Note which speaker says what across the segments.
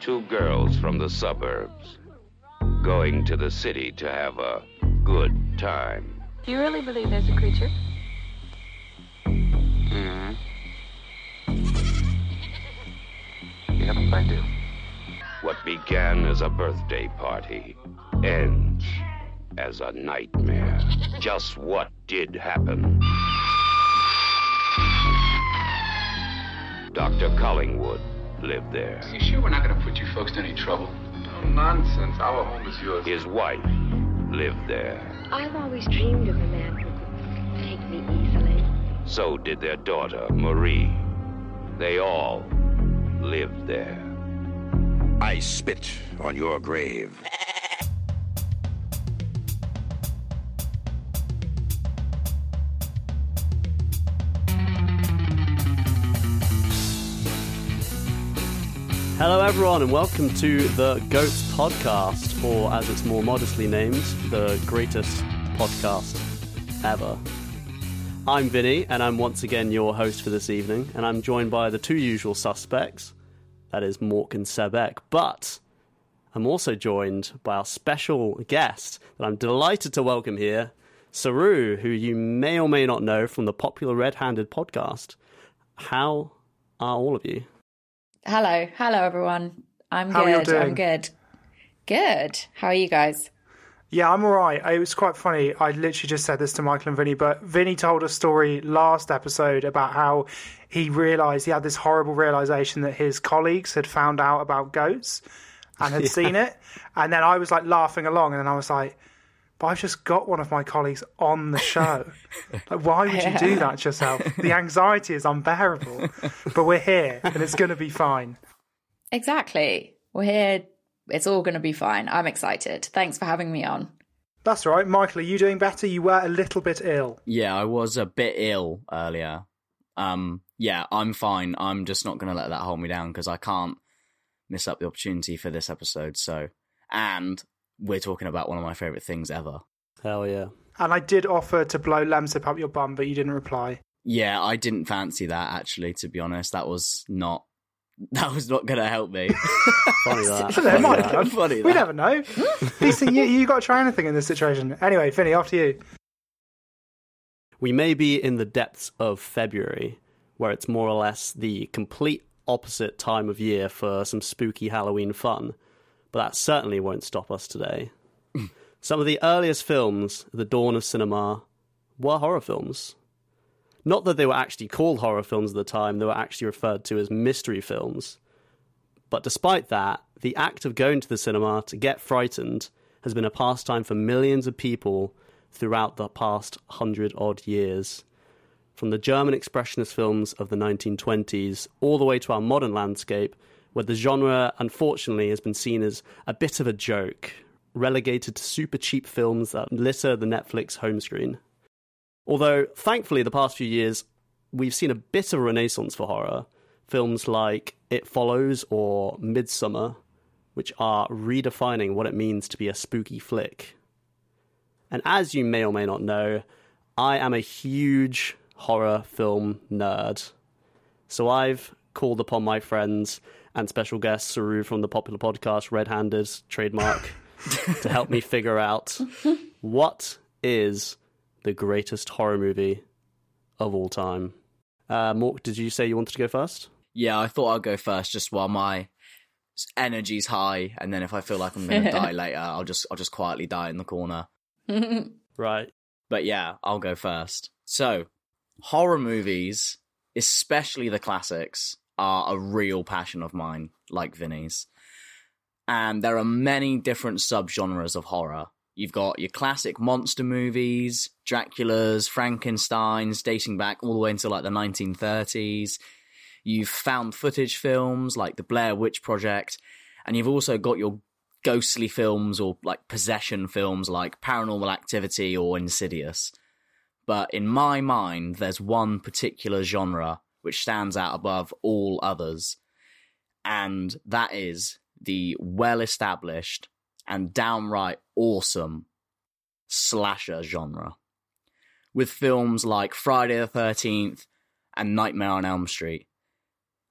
Speaker 1: Two girls from the suburbs going to the city to have a good time.
Speaker 2: Do you really believe there's a creature?
Speaker 1: Mm-hmm.
Speaker 2: Yep, I do.
Speaker 1: What began as a birthday party ends as a nightmare. Just what did happen? Dr. Collingwood lived there.
Speaker 3: Are You sure we're not going to put you folks to any trouble?
Speaker 2: No nonsense. Our home is yours.
Speaker 1: His wife lived there.
Speaker 4: I've always dreamed of a man who could take me easily.
Speaker 1: So did their daughter, Marie. They all lived there.
Speaker 5: I spit on your grave.
Speaker 6: Hello, everyone, and welcome to the Goats Podcast, or as it's more modestly named, the greatest podcast ever. I'm Vinny, and I'm once again your host for this evening, and I'm joined by the two usual suspects that is, Mork and Sebek. But I'm also joined by our special guest that I'm delighted to welcome here, Saru, who you may or may not know from the popular RedHanded podcast. How are all of you?
Speaker 7: Hello, hello everyone. I'm
Speaker 8: How
Speaker 7: good. I'm good. Good. How are you guys?
Speaker 8: Yeah, I'm all right. It was quite funny. I literally just said this to Michael and Vinny, but Vinny told a story last episode about how he realised he had this horrible realisation that his colleagues had found out about goats and had
Speaker 6: Yeah.
Speaker 8: seen it. And then I was like laughing along, and then I was like, but I've just got one of my colleagues on the show. like, why would you do that to yourself? The anxiety is unbearable. But we're here, and it's going to be fine.
Speaker 7: Exactly. We're here. It's all going to be fine. I'm excited. Thanks for having me on.
Speaker 8: That's all right. Michael, are you doing better? You were a little bit ill.
Speaker 9: Yeah, I was a bit ill earlier. Um, yeah, I'm fine. I'm just not going to let that hold me down because I can't miss up the opportunity for this episode. So, and we're talking about one of my favorite things ever.
Speaker 6: Hell yeah.
Speaker 8: And I did offer to blow Lemsip up your bum, but you didn't reply.
Speaker 9: Yeah, I didn't fancy that actually. To be honest, that was not that was not going to help me.
Speaker 6: Funny that.
Speaker 8: So there might have done.
Speaker 9: Funny
Speaker 8: We
Speaker 9: that.
Speaker 8: never know. These things, you, you got to try anything in this situation. Anyway, Vinny, after you.
Speaker 6: We may be in the depths of February, where it's more or less the complete opposite time of year for some spooky Halloween fun, but that certainly won't stop us today. some of the earliest films, the dawn of cinema, were horror films. Not that they were actually called horror films at the time, they were actually referred to as mystery films. But despite that, the act of going to the cinema to get frightened has been a pastime for millions of people throughout the past hundred odd years. From the German expressionist films of the 1920s all the way to our modern landscape, where the genre unfortunately has been seen as a bit of a joke, relegated to super cheap films that litter the Netflix home screen. Although, thankfully, the past few years, we've seen a bit of a renaissance for horror. Films like It Follows or Midsommar, which are redefining what it means to be a spooky flick. And as you may or may not know, I am a huge horror film nerd. So I've called upon my friends and special guest Saru from the popular podcast RedHanded trademark to help me figure out what is the greatest horror movie of all time. Uh, Mork, did you say you wanted to go first?
Speaker 9: Yeah, I thought I'd go first just while my energy's high, and then if I feel like I'm going to die later, I'll just I'll just quietly die in the corner.
Speaker 6: right.
Speaker 9: But yeah, I'll go first. So, horror movies, especially the classics, are a real passion of mine, like Vinny's. And there are many different subgenres of horror. You've got your classic monster movies, Dracula's, Frankenstein's, dating back all the way into like the 1930s. You've found footage films like the Blair Witch Project, and you've also got your ghostly films or like possession films like Paranormal Activity or Insidious. But in my mind, there's one particular genre which stands out above all others, and that is the well established and downright awesome slasher genre. With films like Friday the 13th and Nightmare on Elm Street.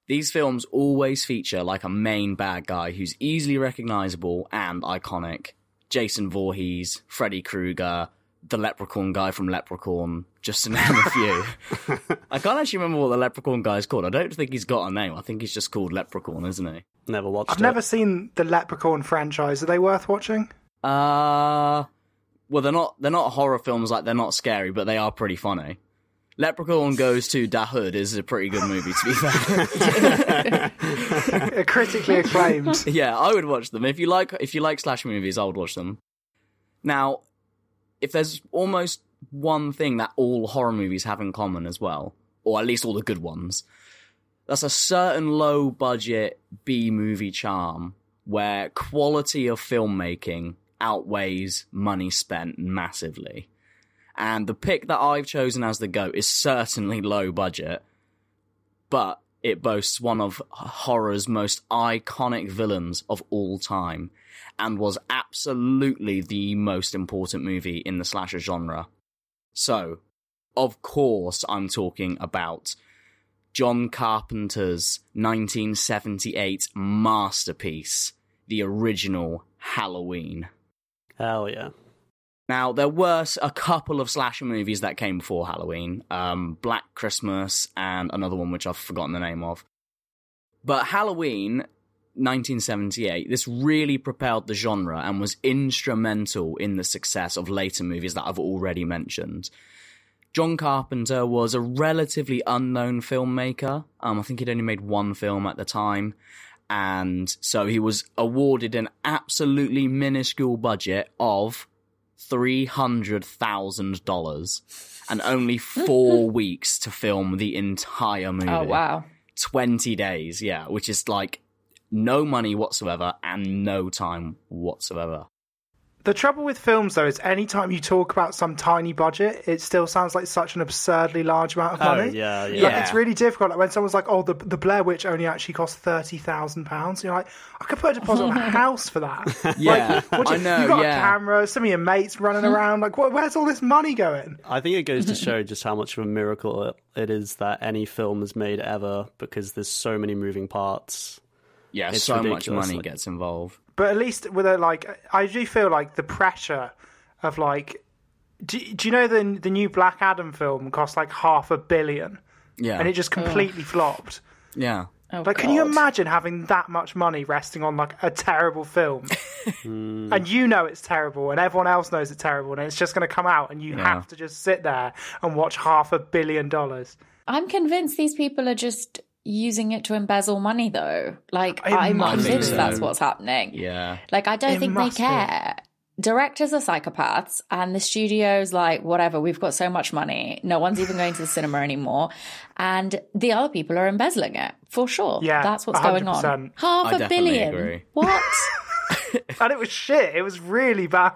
Speaker 9: These films always feature like a main bad guy who's easily recognizable and iconic. Jason Voorhees, Freddy Krueger, the leprechaun guy from Leprechaun, just to name a few. I can't actually remember what the leprechaun guy is called. I don't think he's got a name. I think he's just called Leprechaun, isn't he?
Speaker 6: Never watched
Speaker 8: I've
Speaker 6: it.
Speaker 8: never seen the Leprechaun franchise. Are they worth watching?
Speaker 9: Uh well they're not they're not horror films like they're not scary, but they are pretty funny. Leprechaun Goes to Da Hood is a pretty good movie to be fair.
Speaker 8: Critically acclaimed.
Speaker 9: yeah, I would watch them. If you like if you like slash movies, I would watch them. Now, if there's almost one thing that all horror movies have in common as well, or at least all the good ones, that's a certain low budget B movie charm where quality of filmmaking outweighs money spent massively. And the pick that I've chosen as the GOAT is certainly low budget, but it boasts one of horror's most iconic villains of all time and was absolutely the most important movie in the slasher genre. So, of course, I'm talking about John Carpenter's 1978 masterpiece, the original Halloween.
Speaker 6: Hell yeah.
Speaker 9: Now, there were a couple of slasher movies that came before Halloween um, Black Christmas and another one which I've forgotten the name of. But Halloween 1978, this really propelled the genre and was instrumental in the success of later movies that I've already mentioned. John Carpenter was a relatively unknown filmmaker. Um, I think he'd only made one film at the time. And so he was awarded an absolutely minuscule budget of $300,000 and only four weeks to film the entire movie.
Speaker 7: Oh, wow.
Speaker 9: 20 days, yeah, which is like no money whatsoever and no time whatsoever.
Speaker 8: The trouble with films, though, is anytime you talk about some tiny budget, it still sounds like such an absurdly large amount of
Speaker 6: Oh,
Speaker 8: money.
Speaker 6: yeah,
Speaker 8: Like,
Speaker 9: yeah.
Speaker 8: it's really difficult. Like when someone's like, "Oh, the the Blair Witch only actually cost thirty thousand pounds," you're like, "I could put a deposit on a house for that."
Speaker 9: Yeah,
Speaker 8: like, what do
Speaker 9: I
Speaker 8: you,
Speaker 9: know,
Speaker 8: You got
Speaker 9: yeah.
Speaker 8: a camera, some of your mates running around. Like, what, where's all this money going?
Speaker 6: I think it goes to show just how much of a miracle it, it is that any film is made ever because there's so many moving parts.
Speaker 9: Yeah,
Speaker 6: It's
Speaker 9: so much money
Speaker 6: like-
Speaker 9: gets involved.
Speaker 8: But at least with a like, I do feel like the pressure of like, do, do you know the the new Black Adam film cost like half a billion,
Speaker 9: Yeah.
Speaker 8: and it just completely flopped.
Speaker 9: yeah.
Speaker 7: Oh,
Speaker 8: Like, can you imagine having that much money resting on like a terrible film, hmm. and you know it's terrible, and everyone else knows it's terrible, and it's just going to come out, and you
Speaker 9: Yeah.
Speaker 8: have to just sit there and watch half a billion dollars.
Speaker 7: I'm convinced these people are just using it to embezzle money, though. Like,
Speaker 8: It
Speaker 7: I'm
Speaker 8: must
Speaker 7: convinced
Speaker 9: be.
Speaker 7: that's what's happening.
Speaker 9: Yeah.
Speaker 7: Like, I don't
Speaker 8: It
Speaker 7: think they
Speaker 8: must be.
Speaker 7: care. Directors are psychopaths, and the studio's like, whatever, we've got so much money. No one's even going to the cinema anymore. And the other people are embezzling it, for sure.
Speaker 8: Yeah,
Speaker 7: That's what's going on. Half
Speaker 9: I
Speaker 7: a billion.
Speaker 9: agree.
Speaker 7: What?
Speaker 8: And it was shit. It was really bad.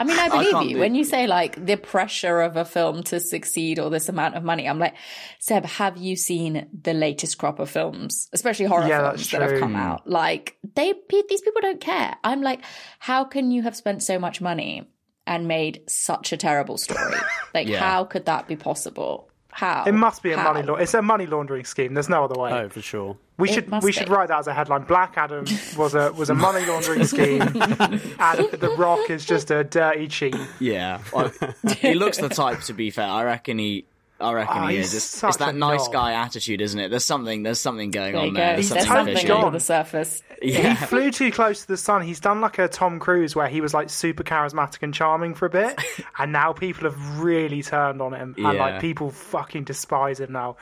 Speaker 7: I mean, I believe
Speaker 9: can't
Speaker 7: you. When you say like the pressure of a film to succeed or this amount of money, I'm like, Seb, have you seen the latest crop of films, especially horror
Speaker 8: Yeah,
Speaker 7: films that have come out? Like, they these people don't care. I'm like, how can you have spent so much money and made such a terrible story. Like,
Speaker 6: Yeah.
Speaker 7: how could that be possible? How?
Speaker 8: It must be a
Speaker 7: How?
Speaker 8: money law. It's a money laundering scheme. There's no other way.
Speaker 6: Oh, for sure.
Speaker 8: We
Speaker 7: It
Speaker 8: should
Speaker 7: must
Speaker 8: we should
Speaker 7: be.
Speaker 8: write that as a headline. Black Adam was a was a money laundering scheme, and The Rock is just a dirty cheat.
Speaker 9: Yeah, Well, he looks the type. To be fair, I reckon he. I reckon
Speaker 8: Oh,
Speaker 9: he is. It's, it's that nice
Speaker 8: knob.
Speaker 9: guy attitude, isn't it? There's something. There's something going
Speaker 7: There
Speaker 9: on
Speaker 7: go.
Speaker 9: there. There's
Speaker 7: There's
Speaker 9: something
Speaker 7: something
Speaker 9: fishy.
Speaker 7: under the surface.
Speaker 9: Yeah.
Speaker 8: He flew too close to the sun. He's done like a Tom Cruise where he was like super charismatic and charming for a bit, and now people have really turned on him, and
Speaker 9: Yeah.
Speaker 8: like people fucking despise him now.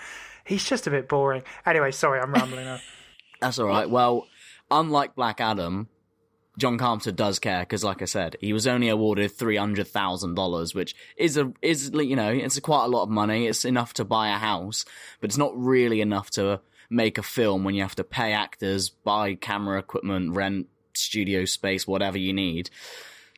Speaker 8: He's just a bit boring. Anyway, sorry, I'm rambling now.
Speaker 9: That's all right. Well, unlike Black Adam, John Carpenter does care because, like I said, he was only awarded three hundred thousand dollars, which is a is you know it's quite a lot of money. It's enough to buy a house, but it's not really enough to make a film when you have to pay actors, buy camera equipment, rent studio space, whatever you need.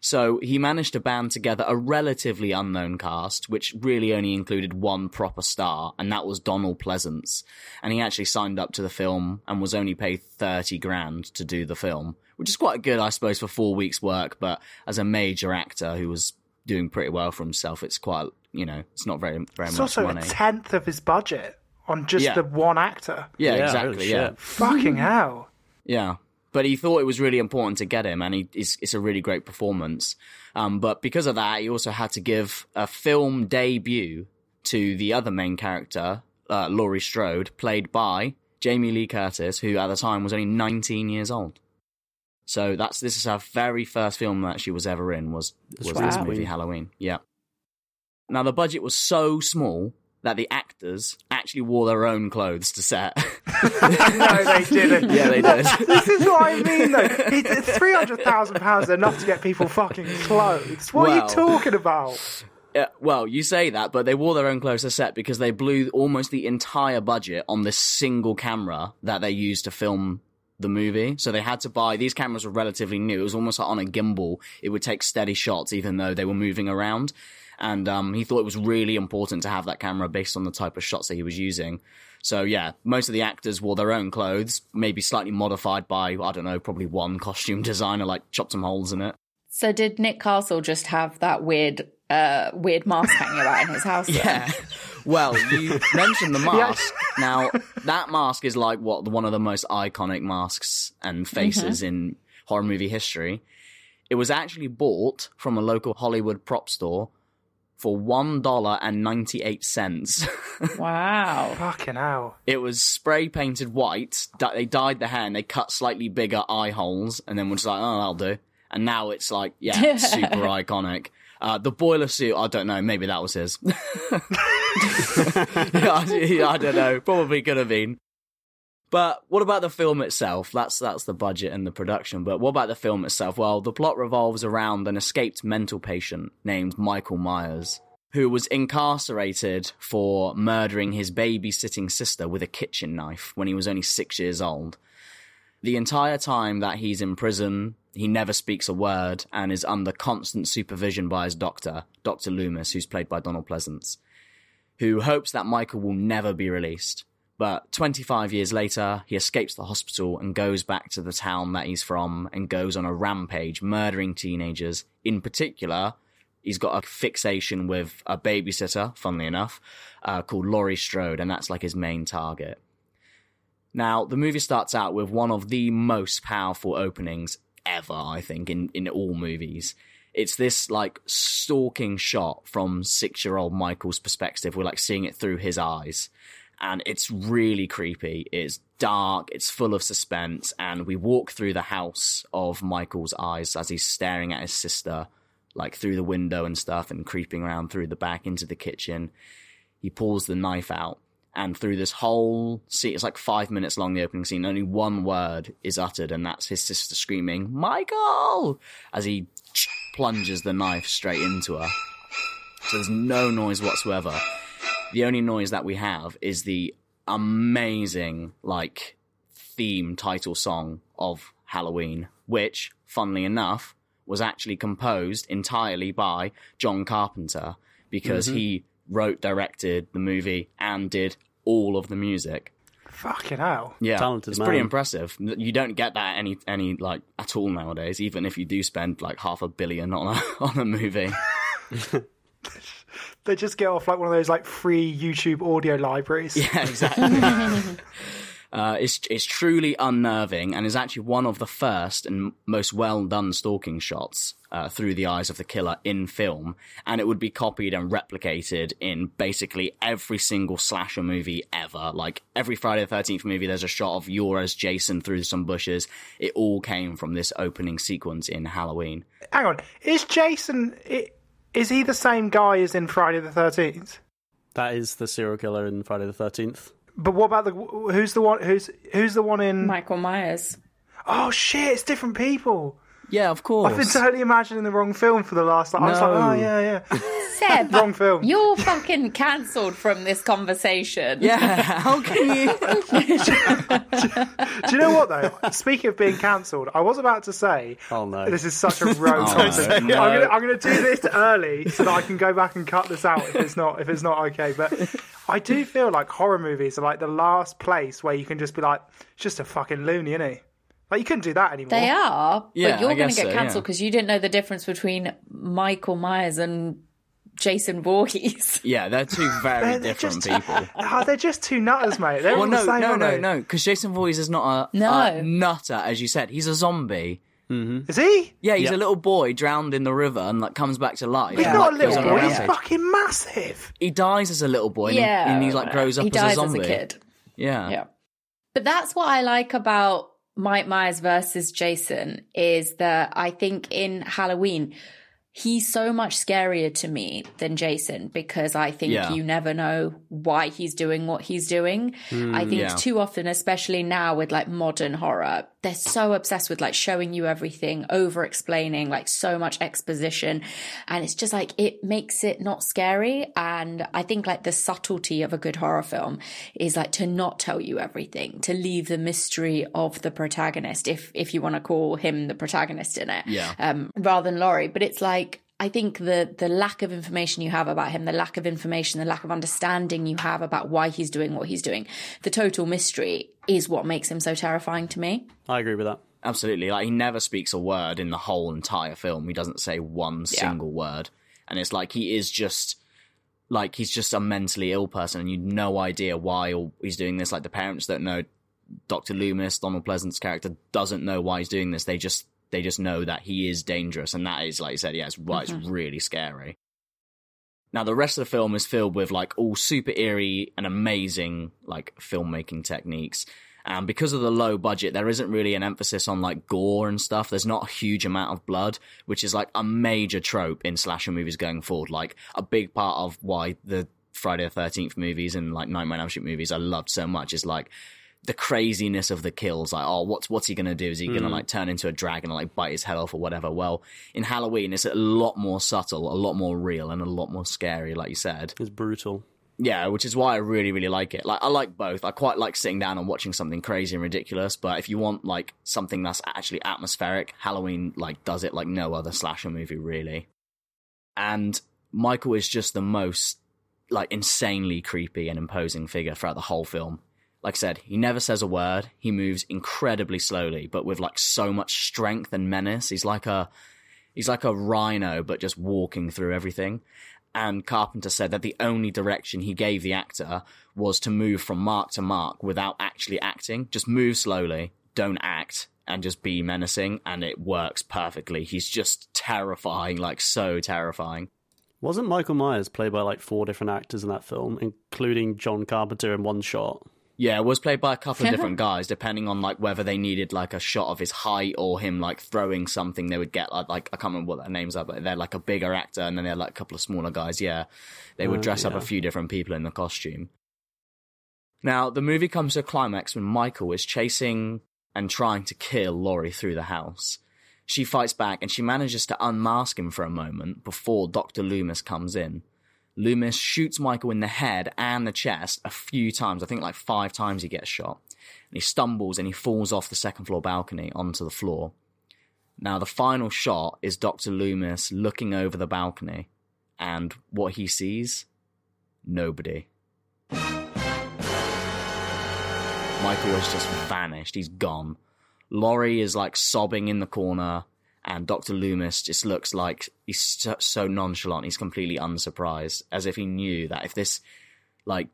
Speaker 9: So he managed to band together a relatively unknown cast, which really only included one proper star, and that was Donald Pleasence. And he actually signed up to the film and was only paid 30 grand to do the film, which is quite good, I suppose, for four weeks' work, but as a major actor who was doing pretty well for himself, it's quite, you know, it's not very, very
Speaker 8: It's
Speaker 9: much
Speaker 8: also
Speaker 9: money.
Speaker 8: a tenth of his budget on just
Speaker 9: Yeah.
Speaker 8: the one actor.
Speaker 9: yeah,
Speaker 6: Yeah,
Speaker 9: exactly, yeah.
Speaker 8: Fucking hell.
Speaker 9: Yeah. But he thought it was really important to get him, and he, it's, it's a really great performance. Um, but because of that, he also had to give a film debut to the other main character, uh, Laurie Strode, played by Jamie Lee Curtis, who at the time was only 19 years old. So that's this is her very first film that she was ever in was was
Speaker 6: That's
Speaker 9: this movie Halloween. Yeah. Now the budget was so small that the actors actually wore their own clothes to set.
Speaker 8: no, they didn't.
Speaker 9: Yeah, they did.
Speaker 8: this is what I mean, though. It's Three hundred thousand pounds enough to get people fucking clothes. What are you talking about?
Speaker 9: Yeah, well, you say that, but they wore their own clothes to set because they blew almost the entire budget on this single camera that they used to film the movie. So they had to buy these cameras were relatively new. It was almost like on a gimbal. It would take steady shots even though they were moving around. And um, he thought it was really important to have that camera based on the type of shots that he was using. So yeah, most of the actors wore their own clothes, maybe slightly modified by I don't know, probably one costume designer like chopped some holes in it.
Speaker 7: So did Nick Castle just have that weird, uh, weird mask hanging about in his house? then?
Speaker 9: Yeah. Well, you mentioned the mask. Now, that mask is like what one of the most iconic masks and faces mm-hmm. in horror movie history. It was actually bought from a local Hollywood prop store for one dollar and ninety eight cents.
Speaker 7: Wow.
Speaker 8: Fucking hell.
Speaker 9: it was spray painted white. They dyed the hair and they cut slightly bigger eye holes, and then was like, "Oh, that'll do." And now it's like, yeah, super iconic. Uh, the boiler suit, I don't know. Maybe that was his. yeah, I, I don't know. Probably could have been. But what about the film itself? That's that's the budget and the production. But what about the film itself? Well, the plot revolves around an escaped mental patient named Michael Myers, who was incarcerated for murdering his babysitting sister with a kitchen knife when he was only six years old. The entire time that he's in prison, he never speaks a word and is under constant supervision by his doctor, Dr. Loomis, who's played by Donald Pleasence, who hopes that Michael will never be released. But 25 years later, he escapes the hospital and goes back to the town that he's from and goes on a rampage, murdering teenagers. In particular, he's got a fixation with a babysitter, funnily enough, uh, called Laurie Strode, and that's like his main target. Now, the movie starts out with one of the most powerful openings ever, I think, in, in all movies. It's this like stalking shot from six year old Michael's perspective. We're like seeing it through his eyes. And it's really creepy. It's dark. It's full of suspense. And we walk through the house of Michael's eyes as he's staring at his sister, like through the window and stuff and creeping around through the back into the kitchen. He pulls the knife out and through this whole scene, it's like five minutes long, the opening scene, only one word is uttered, and that's his sister screaming, Michael! as he plunges the knife straight into her. So there's no noise whatsoever. The only noise that we have is the amazing, like, theme title song of Halloween, which, funnily enough, was actually composed entirely by John Carpenter because
Speaker 8: Mhm.
Speaker 9: he wrote, directed the movie, and did all of the music.
Speaker 8: Fucking hell.
Speaker 9: Yeah,
Speaker 6: Talented
Speaker 9: it's pretty impressive. You don't get that any any like at all nowadays. Even if you do spend like half a billion on a on a movie.
Speaker 8: They just get off like one of those like free YouTube audio libraries.
Speaker 9: Yeah, exactly. uh, it's it's truly unnerving and is actually one of the first and most well done stalking shots uh, through the eyes of the killer in film, and it would be copied and replicated in basically every single slasher movie ever. Like every Friday the Thirteenth movie, there's a shot of you as Jason through some bushes. It all came from this opening sequence in Halloween.
Speaker 8: Hang on, is Jason? Is he the same guy as in Friday the Thirteenth?
Speaker 6: That is the serial killer in Friday the Thirteenth.
Speaker 8: But what about the who's the one who's who's the one in?
Speaker 7: Michael Myers.
Speaker 8: Oh shit! It's different people.
Speaker 9: Yeah, of course.
Speaker 8: I've been totally imagining the wrong film for the last. Like, I was like, oh yeah, yeah.
Speaker 7: Seb,
Speaker 8: Wrong film.
Speaker 7: You're fucking cancelled from this conversation.
Speaker 9: Yeah, how can you?
Speaker 8: Do you know what though? Speaking of being cancelled, I was about to say
Speaker 6: Oh no.
Speaker 8: this is such a rogue
Speaker 9: Oh,
Speaker 8: concept.
Speaker 9: no.
Speaker 8: I'm, gonna, do this early so that I can go back and cut this out if it's not if it's not okay. But I do feel like horror movies are like the last place where you can just be like, it's just a fucking loony, isn't he? Like you couldn't do that anymore.
Speaker 7: They are,
Speaker 9: Yeah,
Speaker 7: but you're going to get
Speaker 9: so,
Speaker 7: cancelled
Speaker 9: yeah.
Speaker 7: because you didn't know the difference between Michael Myers and Jason Voorhees.
Speaker 9: Yeah, they're two very
Speaker 8: They're- they're
Speaker 9: different
Speaker 8: just-
Speaker 9: people.
Speaker 8: Oh, they're just two nutters, mate. They're
Speaker 9: Well,
Speaker 8: all
Speaker 9: no,
Speaker 8: the same,
Speaker 9: no,
Speaker 8: aren't
Speaker 9: no, no, because Jason Voorhees is not a,
Speaker 7: No.
Speaker 9: a nutter, as you said. He's a zombie. Mm-hmm.
Speaker 8: Is he?
Speaker 9: Yeah, he's
Speaker 6: Yeah.
Speaker 9: a little boy drowned in the river and like comes back to life.
Speaker 8: He's
Speaker 9: and,
Speaker 8: not a
Speaker 9: like, goes
Speaker 8: little
Speaker 9: on
Speaker 8: boy. He's
Speaker 9: rampage.
Speaker 8: fucking massive.
Speaker 9: He dies as a little boy, and, he-
Speaker 7: yeah,
Speaker 9: and he like grows up
Speaker 7: he
Speaker 9: as a
Speaker 7: dies
Speaker 9: zombie.
Speaker 7: as a kid.
Speaker 9: Yeah.
Speaker 7: Yeah. But that's what I like about Mike Myers versus Jason is that I think in Halloween, he's so much scarier to me than Jason because I think
Speaker 9: Yeah.
Speaker 7: you never know why he's doing what he's doing. I hmm, think
Speaker 9: yeah.
Speaker 7: too often, especially now with like modern horror, they're so obsessed with like showing you everything, over explaining, like so much exposition. And it's just like it makes it not scary. And I think like the subtlety of a good horror film is like to not tell you everything, to leave the mystery of the protagonist, if if you want to call him the protagonist in it
Speaker 9: Yeah.
Speaker 7: um, rather than Laurie. But it's like I think the the lack of information you have about him, the lack of information, the lack of understanding you have about why he's doing what he's doing, the total mystery is what makes him so terrifying to me.
Speaker 6: I agree with that.
Speaker 9: Absolutely. Like he never speaks a word in the whole entire film. He doesn't say one
Speaker 7: Yeah.
Speaker 9: single word. And it's like he is just like he's just a mentally ill person and you've no idea why he's doing this. Like the parents don't know Dr. Loomis, Donald Pleasence's character, doesn't know why he's doing this. They just they just know that he is dangerous and that is like you said, yeah, it's, why it's mm-hmm. really scary. Now the rest of the film is filled with like all super eerie and amazing like filmmaking techniques. And because of the low budget, there isn't really an emphasis on like gore and stuff. There's not a huge amount of blood, which is like a major trope in slasher movies going forward. Like a big part of why the Friday the Thirteenth movies and like Nightmare on Elm Street movies I loved so much is like the craziness of the kills. Like, oh, what's what's he gonna do? Is he gonna hmm. like turn into a dragon and like bite his head off or whatever? Well, in Halloween, it's a lot more subtle, a lot more real, and a lot more scary. Like you said,
Speaker 6: It's brutal.
Speaker 9: yeah, which is why I really, really like it. Like, I like both. I quite like sitting down and watching something crazy and ridiculous, but if you want like something that's actually atmospheric, Halloween like does it like no other slasher movie really. And Michael is just the most like insanely creepy and imposing figure throughout the whole film. Like I said, he never says a word. He moves incredibly slowly, but with like so much strength and menace. He's like a he's like a rhino, but just walking through everything. And Carpenter said that the only direction he gave the actor was to move from mark to mark without actually acting. Just move slowly, don't act, and just be menacing, and it works perfectly. He's just terrifying, like so terrifying.
Speaker 6: Wasn't Michael Myers played by like four different actors in that film, including John Carpenter in one shot?
Speaker 9: Yeah, it was played by a couple of different guys, depending on like whether they needed like a shot of his height or him like throwing something. They would get like, like I can't remember what their names are, but they're like a bigger actor, and then they're like a couple of smaller guys. Yeah, they would
Speaker 6: Uh,
Speaker 9: dress up a few different people in the costume. Now the movie comes to a climax when Michael is chasing and trying to kill Laurie through the house. She fights back and she manages to unmask him for a moment before Dr. Loomis comes in. Loomis shoots Michael in the head and the chest a few times. I think like five times he gets shot. And he stumbles and he falls off the second floor balcony onto the floor. Now, the final shot is Dr. Loomis looking over the balcony, and what he sees? Nobody. Michael has just vanished. He's gone. Laurie is like sobbing in the corner, and Dr. Loomis just looks like he's so, so nonchalant. He's completely unsurprised, as if he knew that if this, like,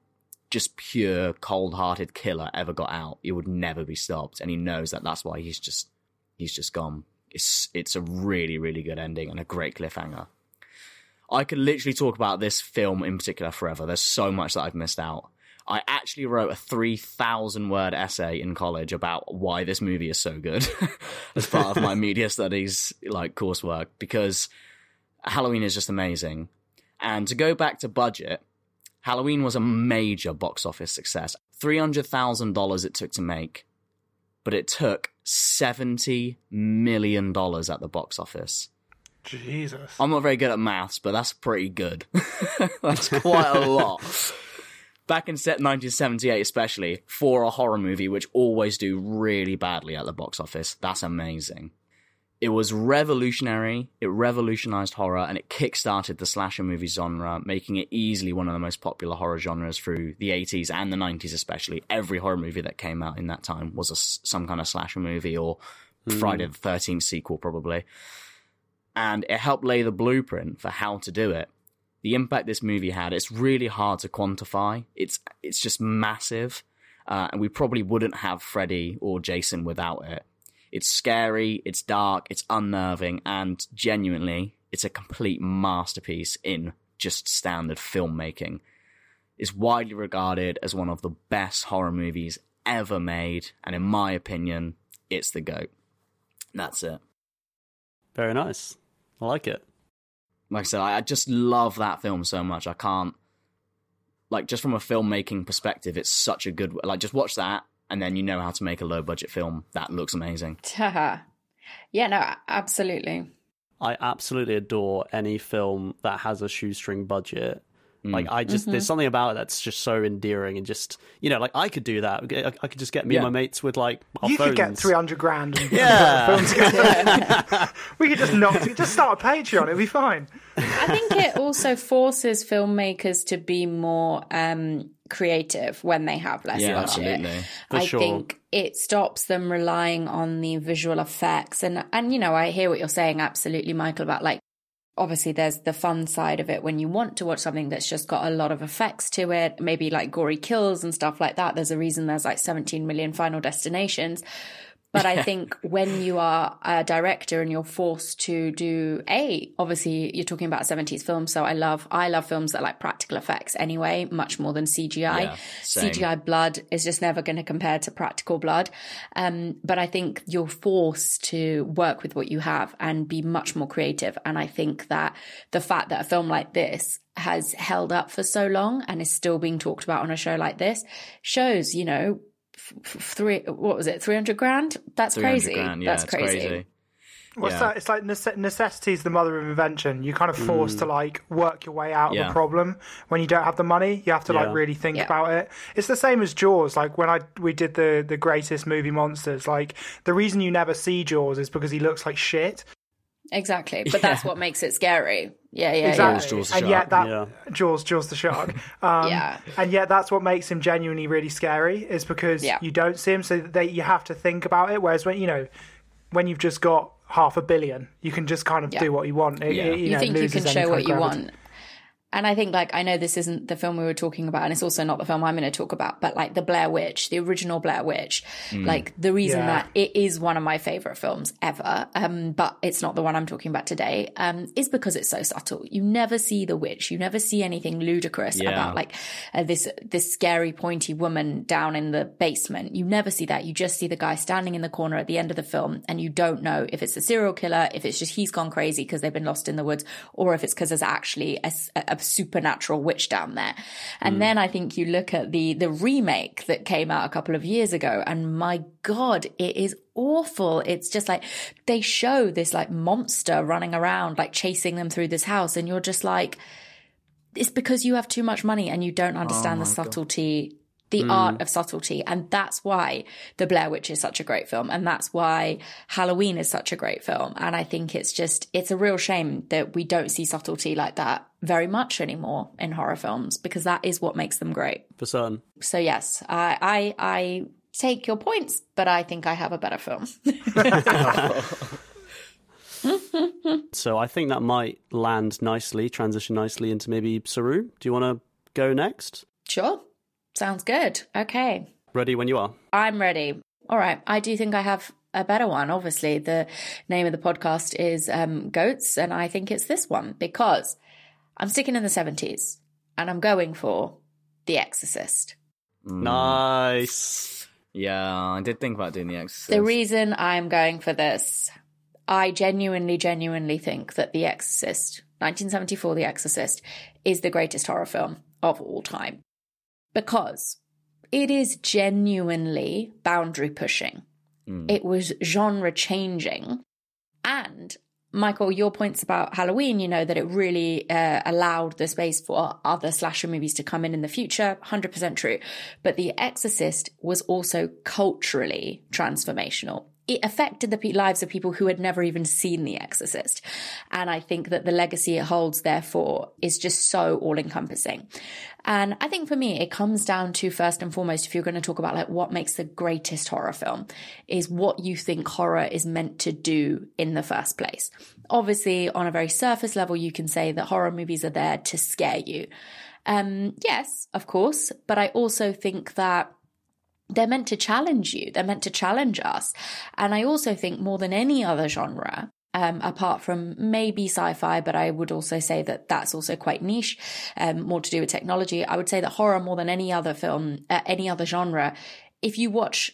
Speaker 9: just pure cold hearted killer ever got out, it would never be stopped. And he knows that that's why he's just, he's just gone. It's, it's a really, really good ending and a great cliffhanger. I could literally talk about this film in particular forever. There's so much that I've missed out. I actually wrote a 3,000 word essay in college about why this movie is so good as part of my media studies like coursework because Halloween is just amazing. And to go back to budget, Halloween was a major box office success. $300,000 it took to make, but it took $70 million at the box office.
Speaker 8: Jesus.
Speaker 9: I'm not very good at maths, but that's pretty good. that's quite a lot. Back in set 1978, especially for a horror movie, which always do really badly at the box office, that's amazing. It was revolutionary, it revolutionized horror, and it kickstarted the slasher movie genre, making it easily one of the most popular horror genres through the 80s and the 90s, especially. Every horror movie that came out in that time was a, some kind of slasher movie or mm. Friday the 13th sequel, probably. And it helped lay the blueprint for how to do it the impact this movie had, it's really hard to quantify. It's it's just massive, uh, and we probably wouldn't have Freddy or Jason without it. It's scary, it's dark, it's unnerving, and genuinely, it's a complete masterpiece in just standard filmmaking. It's widely regarded as one of the best horror movies ever made, and in my opinion, it's the GOAT. That's it.
Speaker 6: Very nice. I like it
Speaker 9: like I said, I, I just love that film so much. I can't like just from a filmmaking perspective, it's such a good like just watch that and then you know how to make a low budget film that looks amazing.
Speaker 7: yeah, no, absolutely.
Speaker 6: I absolutely adore any film that has a shoestring budget Mm. Like I just mm-hmm. there's something about it that's just so endearing and just you know like I could do that. I, I could just get me yeah. and my mates with like
Speaker 8: you
Speaker 6: phones.
Speaker 8: could get three hundred grand. And
Speaker 6: yeah,
Speaker 8: we could just knock just start a Patreon. It'd be fine.
Speaker 7: I think it also forces filmmakers to be more um, creative when they have less
Speaker 9: yeah,
Speaker 7: budget.
Speaker 9: Absolutely.
Speaker 7: For I
Speaker 6: sure.
Speaker 7: think it stops them relying on the visual effects and and you know I hear what you're saying absolutely Michael about like obviously there's the fun side of it when you want to watch something that's just got a lot of effects to it, maybe like gory kills and stuff like that. There's a reason there's like 17 million final destinations. But I think when you are a director and you're forced to do a, obviously you're talking about 70s films. So I love, I love films that like practical effects anyway, much more than CGI.
Speaker 9: Yeah,
Speaker 7: CGI blood is just never going to compare to practical blood. Um, but I think you're forced to work with what you have and be much more creative. And I think that the fact that a film like this has held up for so long and is still being talked about on a show like this shows, you know, three what was it 300 grand that's crazy
Speaker 9: grand, yeah,
Speaker 7: that's crazy,
Speaker 9: crazy.
Speaker 8: What's yeah. that? It's like necessity is the mother of invention. You're kind of forced mm. to like work your way out yeah. of a problem when you don't have the money. You have to yeah. like really think about it. It's the same as Jaws. Like when I we did the the greatest movie monsters. Like the reason you never see Jaws is because he looks like shit.
Speaker 7: Exactly, but that's what makes it scary. Yeah, yeah,
Speaker 8: exactly.
Speaker 9: Yeah. Jaws,
Speaker 8: and yet that yeah. Jaws, Jaws the shark. Um,
Speaker 7: yeah,
Speaker 8: and yet that's what makes him genuinely really scary is because
Speaker 7: yeah.
Speaker 8: you don't see him, so that you have to think about it. Whereas when you know when you've just got half a billion, you can just kind of do what you want. It,
Speaker 7: yeah.
Speaker 8: it, you,
Speaker 7: you
Speaker 8: know,
Speaker 7: think you can show what you want. And I think, like, I know this isn't the film we were talking about, and it's also not the film I'm going to talk about, but like the Blair Witch, the original Blair Witch, mm. like the reason
Speaker 8: Yeah.
Speaker 7: that it is one of my favorite films ever, um, but it's not the one I'm talking about today, um, is because it's so subtle. You never see the witch, you never see anything ludicrous
Speaker 9: Yeah.
Speaker 7: about like uh, this this scary pointy woman down in the basement. You never see that. You just see the guy standing in the corner at the end of the film, and you don't know if it's a serial killer, if it's just he's gone crazy because they've been lost in the woods, or if it's because there's actually a, s- a supernatural witch down there. And hmm. then I think you look at the the remake that came out a couple of years ago, and my god, it is awful. It's just like they show this like monster running around, like chasing them through this house, and you're just like, it's because you have too much money and you don't understand oh the subtlety the hmm. art of subtlety. And that's why The Blair Witch is such a great film. And that's why Halloween is such a great film. And I think it's just, it's a real shame that we don't see subtlety like that very much anymore in horror films because that is what makes them great.
Speaker 6: For certain.
Speaker 7: So yes, I, I, I take your points, but I think I have a better film.
Speaker 6: so I think that might land nicely, transition nicely into maybe Saru. Do you want to go next?
Speaker 7: Sure. Sounds good. Okay.
Speaker 6: Ready when you are.
Speaker 7: I'm ready. All right. I do think I have a better one. Obviously, the name of the podcast is um, Goats, and I think it's this one because I'm sticking in the 70s and I'm going for The Exorcist.
Speaker 6: Nice.
Speaker 9: Yeah, I did think about doing The Exorcist.
Speaker 7: The reason I'm going for this, I genuinely, genuinely think that The Exorcist, 1974 The Exorcist, is the greatest horror film of all time because it is genuinely boundary pushing. Mm. It was genre changing. And Michael, your points about Halloween, you know, that it really uh, allowed the space for other slasher movies to come in in the future, 100% true. But The Exorcist was also culturally transformational it affected the lives of people who had never even seen The Exorcist. And I think that the legacy it holds, therefore, is just so all encompassing. And I think for me, it comes down to first and foremost, if you're going to talk about like what makes the greatest horror film, is what you think horror is meant to do in the first place. Obviously, on a very surface level, you can say that horror movies are there to scare you. Um, yes, of course, but I also think that they're meant to challenge you. They're meant to challenge us. And I also think more than any other genre, um, apart from maybe sci-fi, but I would also say that that's also quite niche, um, more to do with technology. I would say that horror more than any other film, uh, any other genre, if you watch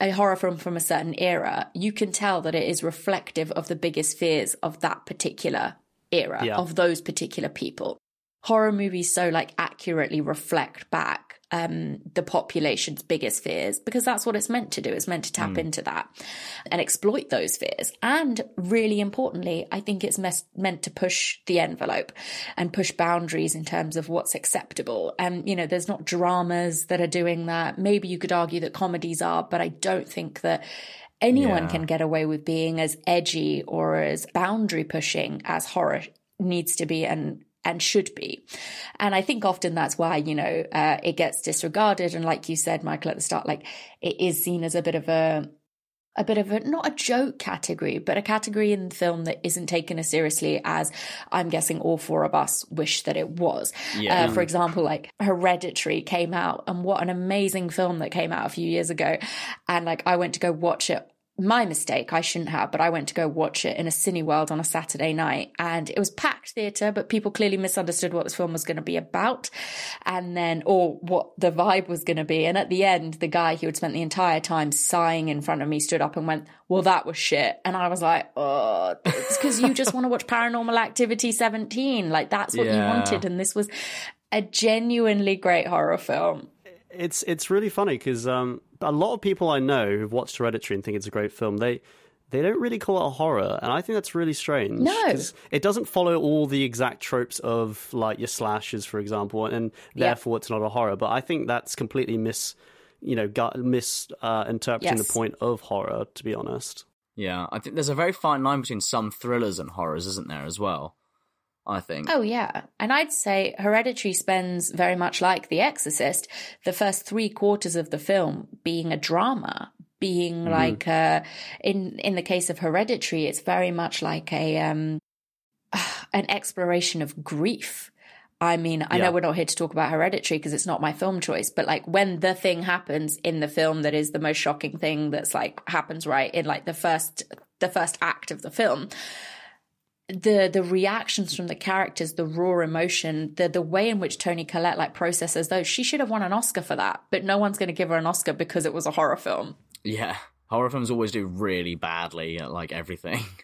Speaker 7: a horror film from a certain era, you can tell that it is reflective of the biggest fears of that particular era, yeah. of those particular people. Horror movies so like accurately reflect back um, the population's biggest fears because that's what it's meant to do. It's meant to tap mm. into that and exploit those fears. And really importantly, I think it's mes- meant to push the envelope and push boundaries in terms of what's acceptable. And, you know, there's not dramas that are doing that. Maybe you could argue that comedies are, but I don't think that anyone yeah. can get away with being as edgy or as boundary pushing as horror needs to be and and should be. And I think often that's why, you know, uh, it gets disregarded. And like you said, Michael, at the start, like it is seen as a bit of a, a bit of a not a joke category, but a category in the film that isn't taken as seriously as I'm guessing all four of us wish that it was. Yeah. Uh, for example, like Hereditary came out, and what an amazing film that came out a few years ago. And like I went to go watch it my mistake. I shouldn't have, but I went to go watch it in a Cineworld on a Saturday night and it was packed theatre, but people clearly misunderstood what this film was going to be about and then, or what the vibe was going to be. And at the end, the guy who had spent the entire time sighing in front of me stood up and went, well, that was shit. And I was like, oh, it's because you just want to watch Paranormal Activity 17. Like that's what yeah. you wanted. And this was a genuinely great horror film.
Speaker 6: It's, it's really funny because, um, a lot of people I know who've watched Hereditary and think it's a great film, they they don't really call it a horror, and I think that's really strange.
Speaker 7: No,
Speaker 6: it doesn't follow all the exact tropes of like your slashes, for example, and therefore it's not a horror. But I think that's completely mis, you know, misinterpreting uh, yes. the point of horror. To be honest,
Speaker 9: yeah, I think there's a very fine line between some thrillers and horrors, isn't there, as well? I think.
Speaker 7: Oh, yeah. And I'd say Hereditary spends very much like The Exorcist, the first three quarters of the film being a drama, being mm-hmm. like, uh, in, in the case of Hereditary, it's very much like a, um, an exploration of grief. I mean, I yeah. know we're not here to talk about Hereditary because it's not my film choice, but like when the thing happens in the film that is the most shocking thing that's like happens right in like the first, the first act of the film, the the reactions from the characters, the raw emotion, the the way in which Toni Collette like processes those, she should have won an Oscar for that. But no one's going to give her an Oscar because it was a horror film.
Speaker 9: Yeah, horror films always do really badly at like everything.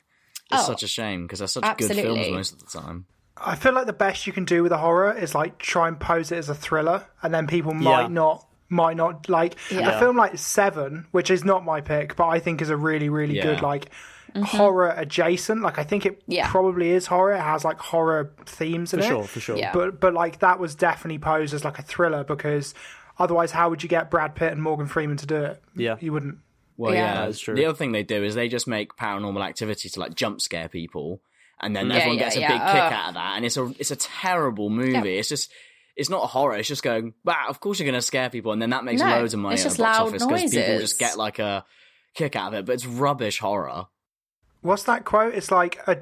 Speaker 9: It's oh, such a shame because they're such absolutely. good films most of the time.
Speaker 8: I feel like the best you can do with a horror is like try and pose it as a thriller, and then people might yeah. not might not like yeah. a film like Seven, which is not my pick, but I think is a really really yeah. good like mm-hmm. horror adjacent. Like I think it yeah. probably is horror. It has like horror themes in
Speaker 6: for
Speaker 8: it.
Speaker 6: Sure, for sure,
Speaker 8: yeah. But but like that was definitely posed as like a thriller because otherwise, how would you get Brad Pitt and Morgan Freeman to do it?
Speaker 6: Yeah,
Speaker 8: you wouldn't.
Speaker 9: Well, yeah, yeah that's true. The other thing they do is they just make paranormal activity to like jump scare people, and then yeah, everyone gets a big kick out of that, and it's a it's a terrible movie. It's just it's not horror. It's just going, wow, of course you're going to scare people, and then that makes
Speaker 7: No,
Speaker 9: loads of money
Speaker 7: it's
Speaker 9: at
Speaker 7: just
Speaker 9: the box
Speaker 7: loud
Speaker 9: office because people just get like a kick out of it. But it's rubbish horror.
Speaker 8: What's that quote? It's like a,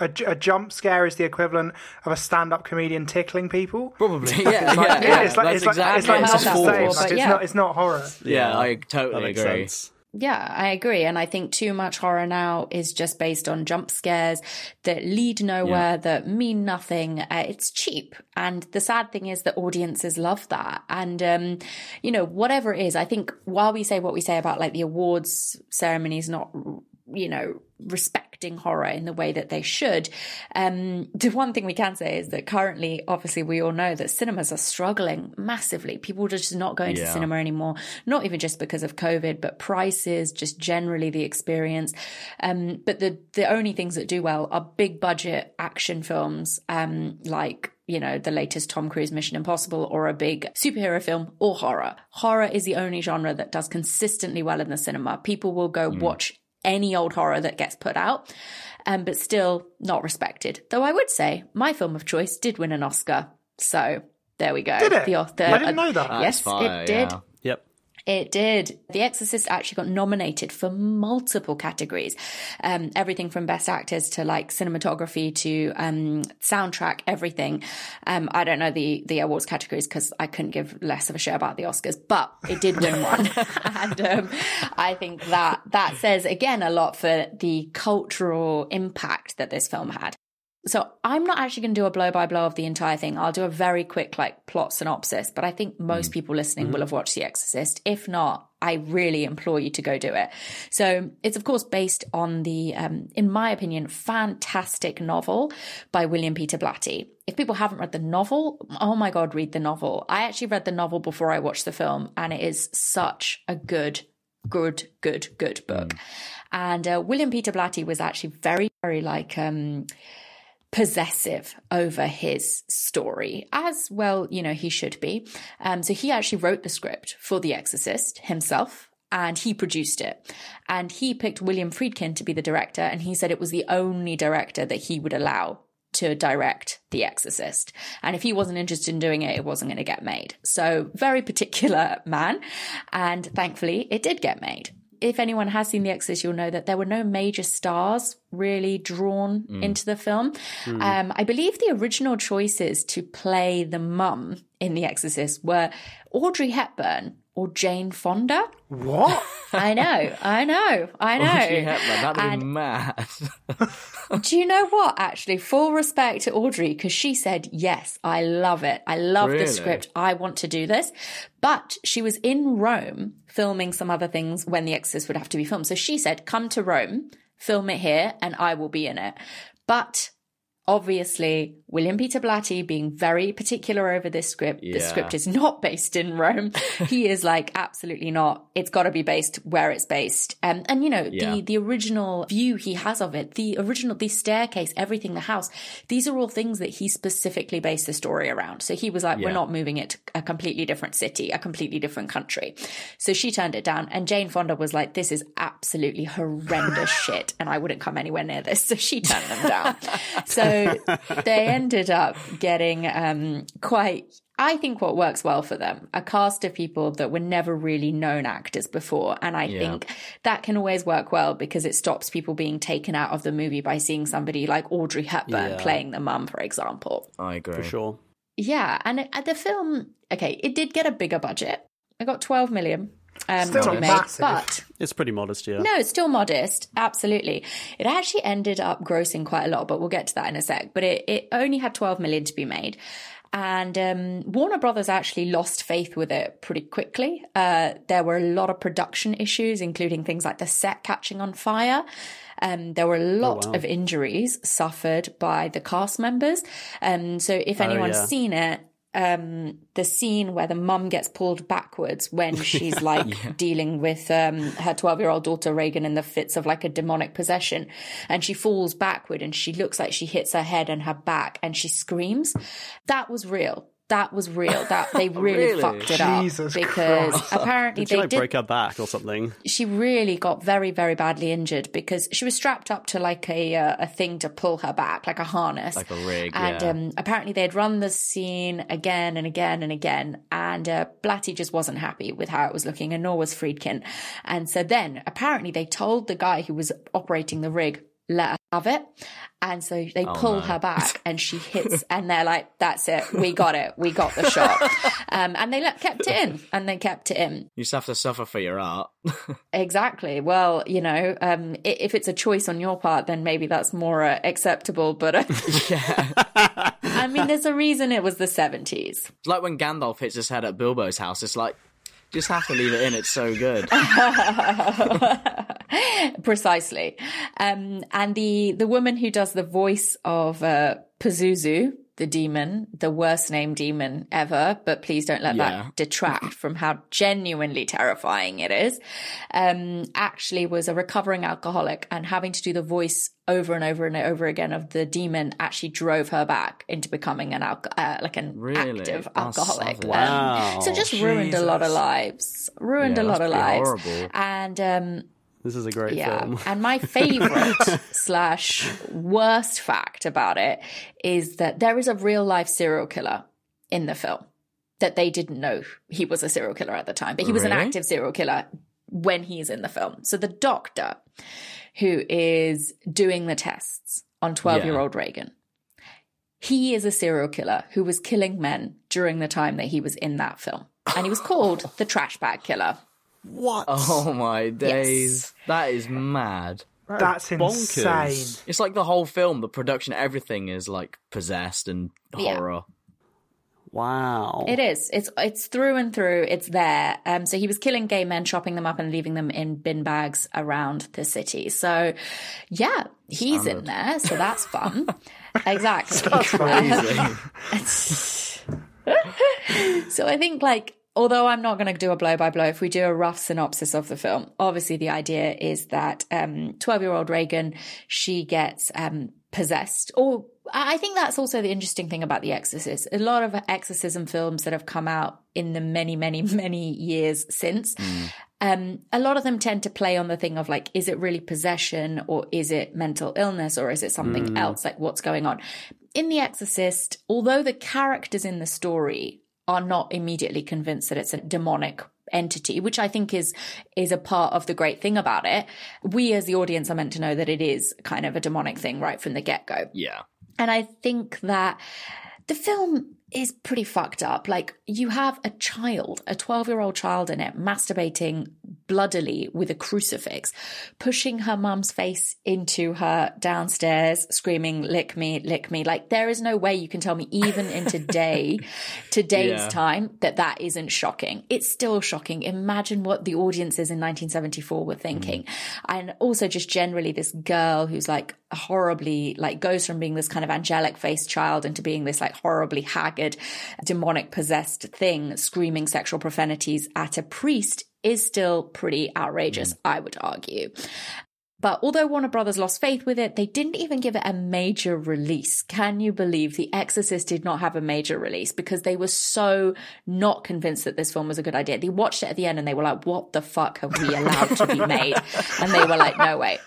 Speaker 8: a, a jump scare is the equivalent of a stand-up comedian tickling people.
Speaker 9: Probably, yeah,
Speaker 8: like,
Speaker 9: yeah,
Speaker 8: it's like,
Speaker 9: that's
Speaker 8: it's like, it's like
Speaker 9: what
Speaker 8: it's
Speaker 9: it's
Speaker 8: the same. Like, it's
Speaker 7: yeah.
Speaker 8: not. It's not horror.
Speaker 9: Yeah, I totally
Speaker 6: makes
Speaker 9: agree.
Speaker 6: sense.
Speaker 7: Yeah, I agree. And I think too much horror now is just based on jump scares that lead nowhere, that mean nothing. Uh, it's cheap. And the sad thing is that audiences love that. And, um, you know, whatever it is, I think while we say what we say about like the awards ceremonies not, you know, respecting horror in the way that they should, um, the one thing we can say is that currently, obviously, we all know that cinemas are struggling massively. People are just not going to cinema anymore, not even just because of COVID, but prices, just generally the experience. Um, but the the only things that do well are big budget action films, um, like you know the latest Tom Cruise Mission Impossible, or a big superhero film, or horror. Horror is the only genre that does consistently well in the cinema. People will go watch any old horror that gets put out. Um, but still not respected. Though I would say my film of choice did win an Oscar. So there we go.
Speaker 8: Did it?
Speaker 7: The, author,
Speaker 8: I didn't know that.
Speaker 7: yes,
Speaker 9: fire,
Speaker 7: it did.
Speaker 9: yeah.
Speaker 7: It did. The Exorcist actually got nominated for multiple categories. Um, everything from best actors to like cinematography to um, soundtrack, everything. Um, I don't know the, the awards categories because I couldn't give less of a shit about the Oscars, but it did win one. and um, I think that that says again a lot for the cultural impact that this film had. So I'm not actually going to do a blow by blow of the entire thing. I'll do a very quick like plot synopsis, but I think most people listening will have watched The Exorcist. If not, I really implore you to go do it. So it's of course based on the, um, in my opinion, fantastic novel by William Peter Blatty. If people haven't read the novel, oh my God, read the novel. I actually read the novel before I watched the film and it is such a good good, good, good book. And uh, William Peter Blatty was actually very, very like um, possessive over his story, as well, you know, he should be. Um, so he actually wrote the script for The Exorcist himself. And he produced it. And he picked William Friedkin to be the director. And he said it was the only director that he would allow to direct The Exorcist. And if he wasn't interested in doing it, it wasn't going to get made. So very particular man. And thankfully it did get made. If anyone has seen The Exorcist, you'll know that there were no major stars really drawn into the film. Um, I believe the original choices to play the mum in The Exorcist were Audrey Hepburn or Jane Fonda.
Speaker 8: What?
Speaker 7: I know, I know, I oh, know.
Speaker 9: Audrey Hepburn, that'd be mad.
Speaker 7: do you know what? Actually, full respect to Audrey because she said, Yes, I love it. I love
Speaker 9: Really?
Speaker 7: the script. I want to do this. But she was in Rome filming some other things when The Exorcist would have to be filmed. So she said, Come to Rome, film it here, and I will be in it. But obviously, William Peter Blatty being very particular over this script, the script is not based in Rome. he is like, absolutely not. It's got to be based where it's based. Um, and you know,
Speaker 9: Yeah.
Speaker 7: the, the original view he has of it, the original, the staircase, everything, the house, these are all things that he specifically based the story around. So he was like, we're not moving it to a completely different city, a completely different country. So she turned it down. And Jane Fonda was like, this is absolutely horrendous shit. And I wouldn't come anywhere near this. So she turned them down. so they ended up getting um, quite I think what works well for them, a cast of people that were never really known actors before. And I
Speaker 9: Yeah.
Speaker 7: think that can always work well because it stops people being taken out of the movie by seeing somebody like Audrey Hepburn
Speaker 6: Yeah.
Speaker 7: playing the mum, for example.
Speaker 9: I agree.
Speaker 6: For sure.
Speaker 7: Yeah. And it, the film, okay, it did get a bigger budget. It got 12 million. Um,
Speaker 8: Still
Speaker 7: to be made,
Speaker 8: massive.
Speaker 7: but
Speaker 6: It's pretty modest, yeah.
Speaker 7: no, it's still modest. Absolutely. It actually ended up grossing quite a lot, but we'll get to that in a sec. But it, it only had 12 million to be made. And um, Warner Brothers actually lost faith with it pretty quickly. Uh, there were a lot of production issues, including things like the set catching on fire. Um, there were a lot
Speaker 6: wow.
Speaker 7: of injuries suffered by the cast members. Um, so if
Speaker 6: Oh,
Speaker 7: anyone's
Speaker 6: yeah.
Speaker 7: seen it, um, the scene where the mum gets pulled backwards when she's like dealing with um, her 12 year old daughter Regan in the fits of like a demonic possession. And she falls backward and she looks like she hits her head and her back and she screams. That was real. That was real. That they really,
Speaker 6: Really?
Speaker 7: fucked it
Speaker 8: Jesus
Speaker 7: up because
Speaker 8: Christ.
Speaker 7: apparently
Speaker 6: Did she
Speaker 7: they
Speaker 6: like
Speaker 7: did
Speaker 6: break her back or something?
Speaker 7: she really got very very badly injured because she was strapped up to like a uh, a thing to pull her back like a harness
Speaker 9: Like a rig,
Speaker 7: and
Speaker 9: yeah.
Speaker 7: um, apparently they'd run the scene again and again and again and uh, Blatty just wasn't happy with how it was looking and nor was Friedkin and so then apparently they told the guy who was operating the rig let her have it and so they
Speaker 9: Oh,
Speaker 7: pull
Speaker 9: no.
Speaker 7: her back and she hits and they're like that's it we got it we got the shot um, and they let, kept it in and they kept it in
Speaker 9: You just have to suffer for your art.
Speaker 7: Exactly. Well, you know, um, if it's a choice on your part, then maybe that's more uh, acceptable. But uh, I mean, there's a reason it was the 70s.
Speaker 9: It's like when Gandalf hits his head at Bilbo's house. It's like, just have to leave it in. It's so good.
Speaker 7: Precisely. Um, and the, the woman who does the voice of uh, Pazuzu, the demon, the worst named demon ever, but please don't let
Speaker 9: Yeah.
Speaker 7: that detract from how genuinely terrifying it is, um, actually was a recovering alcoholic and having to do the voice over and over and over again of the demon actually drove her back into becoming an alco- uh, like an
Speaker 9: Really?
Speaker 7: active alcoholic.
Speaker 6: Wow.
Speaker 7: so just ruined a lot of lives. Ruined
Speaker 9: Yeah,
Speaker 7: a lot of lives.
Speaker 9: horrible.
Speaker 7: And um,
Speaker 6: This is a great
Speaker 7: yeah.
Speaker 6: film.
Speaker 7: And my favorite slash worst fact about it is that there is a real life serial killer in the film that they didn't know he was a serial killer at the time, but he was an active serial killer when he's in the film. So the doctor who is doing the tests on 12 year old Regan. He is a serial killer who was killing men during the time that he was in that film. And he was called the trash bag killer.
Speaker 6: What?
Speaker 9: Oh my days. That is mad.
Speaker 8: That's
Speaker 6: bonkers.
Speaker 8: insane.
Speaker 9: It's like the whole film, the production, everything is like possessed and
Speaker 7: Yeah.
Speaker 9: horror.
Speaker 6: Wow.
Speaker 7: It is. It's it's through and through. It's there. Um, so he was killing gay men, chopping them up, and leaving them in bin bags around the city. So, yeah, he's in there. So that's fun. exactly. so I think like. Although I'm not going to do a blow by blow, if we do a rough synopsis of the film, obviously the idea is that 12 year old Regan, she gets um, possessed or I think that's also the interesting thing about The Exorcist. A lot of exorcism films that have come out in the many, many, many years since, um, a lot of them tend to play on the thing of like, is it really possession or is it mental illness or is it something else? Like, what's going on? In The Exorcist, although the characters in the story are not immediately convinced that it's a demonic entity which i think is is a part of the great thing about it we as the audience are meant to know that it is kind of a demonic thing right from the get-go
Speaker 9: Yeah.
Speaker 7: and I think that the film is pretty fucked up. Like, you have a child, a 12 year old child in it, masturbating bloodily with a crucifix, pushing her mum's face into her downstairs, screaming, lick me, lick me. Like, there is no way you can tell me, even in today, today's
Speaker 9: Yeah.
Speaker 7: time, that that isn't shocking. It's still shocking. Imagine what the audiences in 1974 were thinking. Mm-hmm. And also, just generally, this girl who's like horribly, like, goes from being this kind of angelic faced child into being this like horribly haggard, demonic possessed thing, screaming sexual profanities at a priest is still pretty outrageous, mm. I would argue. But although Warner Brothers lost faith with it, they didn't even give it a major release. Can you believe The Exorcist did not have a major release because they were so not convinced that this film was a good idea? They watched it at the end and they were like, what the fuck have we allowed to be made? And they were like, no way.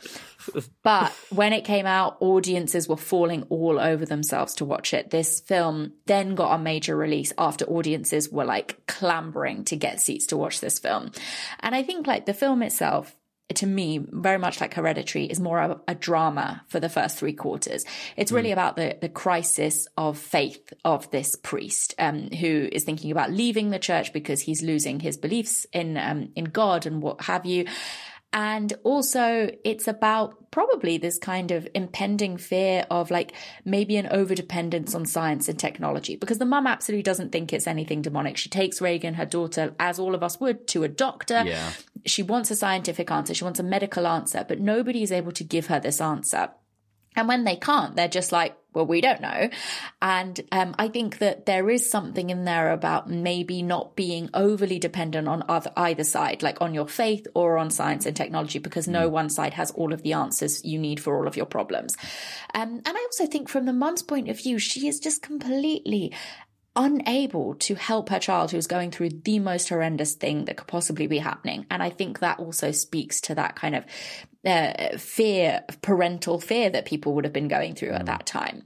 Speaker 7: But when it came out, audiences were falling all over themselves to watch it. This film then got a major release after audiences were like clambering to get seats to watch this film. And I think like the film itself, to me, very much like Hereditary, is more of a drama for the first three quarters. It's really about the, the crisis of faith of this priest um, who is thinking about leaving the church because he's losing his beliefs in um, in God and what have you. And also, it's about probably this kind of impending fear of like maybe an overdependence on science and technology because the mum absolutely doesn't think it's anything demonic. She takes Regan, her daughter, as all of us would, to a doctor.
Speaker 9: Yeah.
Speaker 7: She wants a scientific answer, she wants a medical answer, but nobody is able to give her this answer. And when they can't, they're just like, well, we don't know. And um, I think that there is something in there about maybe not being overly dependent on other, either side, like on your faith or on science and technology, because no one side has all of the answers you need for all of your problems. Um, and I also think from the mum's point of view, she is just completely unable to help her child who's going through the most horrendous thing that could possibly be happening. And I think that also speaks to that kind of uh, fear, parental fear that people would have been going through at that time.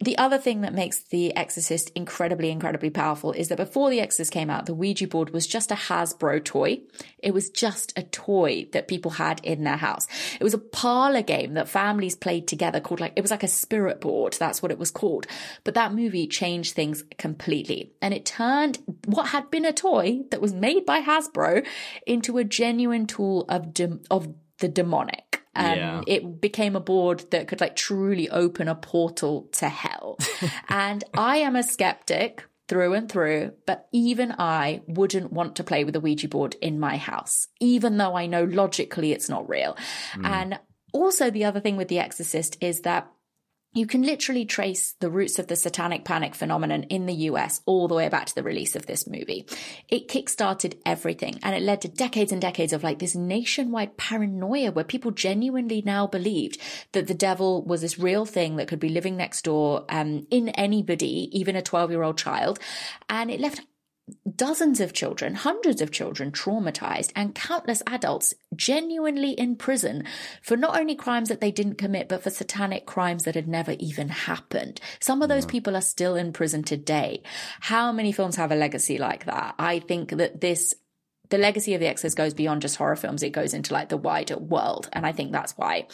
Speaker 7: The other thing that makes The Exorcist incredibly, incredibly powerful is that before The Exorcist came out, the Ouija board was just a Hasbro toy. It was just a toy that people had in their house. It was a parlor game that families played together called like, it was like a spirit board. That's what it was called. But that movie changed things completely. And it turned what had been a toy that was made by Hasbro into a genuine tool of, de- of the demonic. Um,
Speaker 9: Yeah.
Speaker 7: It became a board that could like truly open a portal to hell. and I am a skeptic through and through, but even I wouldn't want to play with a Ouija board in my house, even though I know logically it's not real. And also, the other thing with The Exorcist is that you can literally trace the roots of the satanic panic phenomenon in the US all the way back to the release of this movie. It kickstarted everything and it led to decades and decades of like this nationwide paranoia where people genuinely now believed that the devil was this real thing that could be living next door um, in anybody, even a 12 year old child. And it left dozens of children, hundreds of children traumatized, and countless adults genuinely in prison for not only crimes that they didn't commit, but for satanic crimes that had never even happened. Some of those people are still in prison today. How many films have a legacy like that? I think that this the legacy of the Exorcist goes beyond just horror films. It goes into like the wider world. And I think that's why.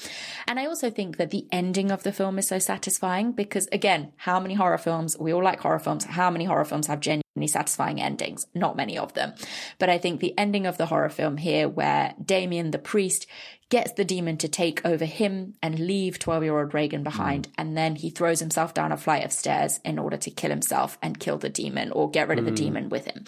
Speaker 7: And I also think that the ending of the film is so satisfying because again, how many horror films, we all like horror films. How many horror films have genuinely satisfying endings? Not many of them. But I think the ending of the horror film here where Damien, the priest, gets the demon to take over him and leave 12 year old Regan behind. Mm. And then he throws himself down a flight of stairs in order to kill himself and kill the demon or get rid of the mm. demon with him.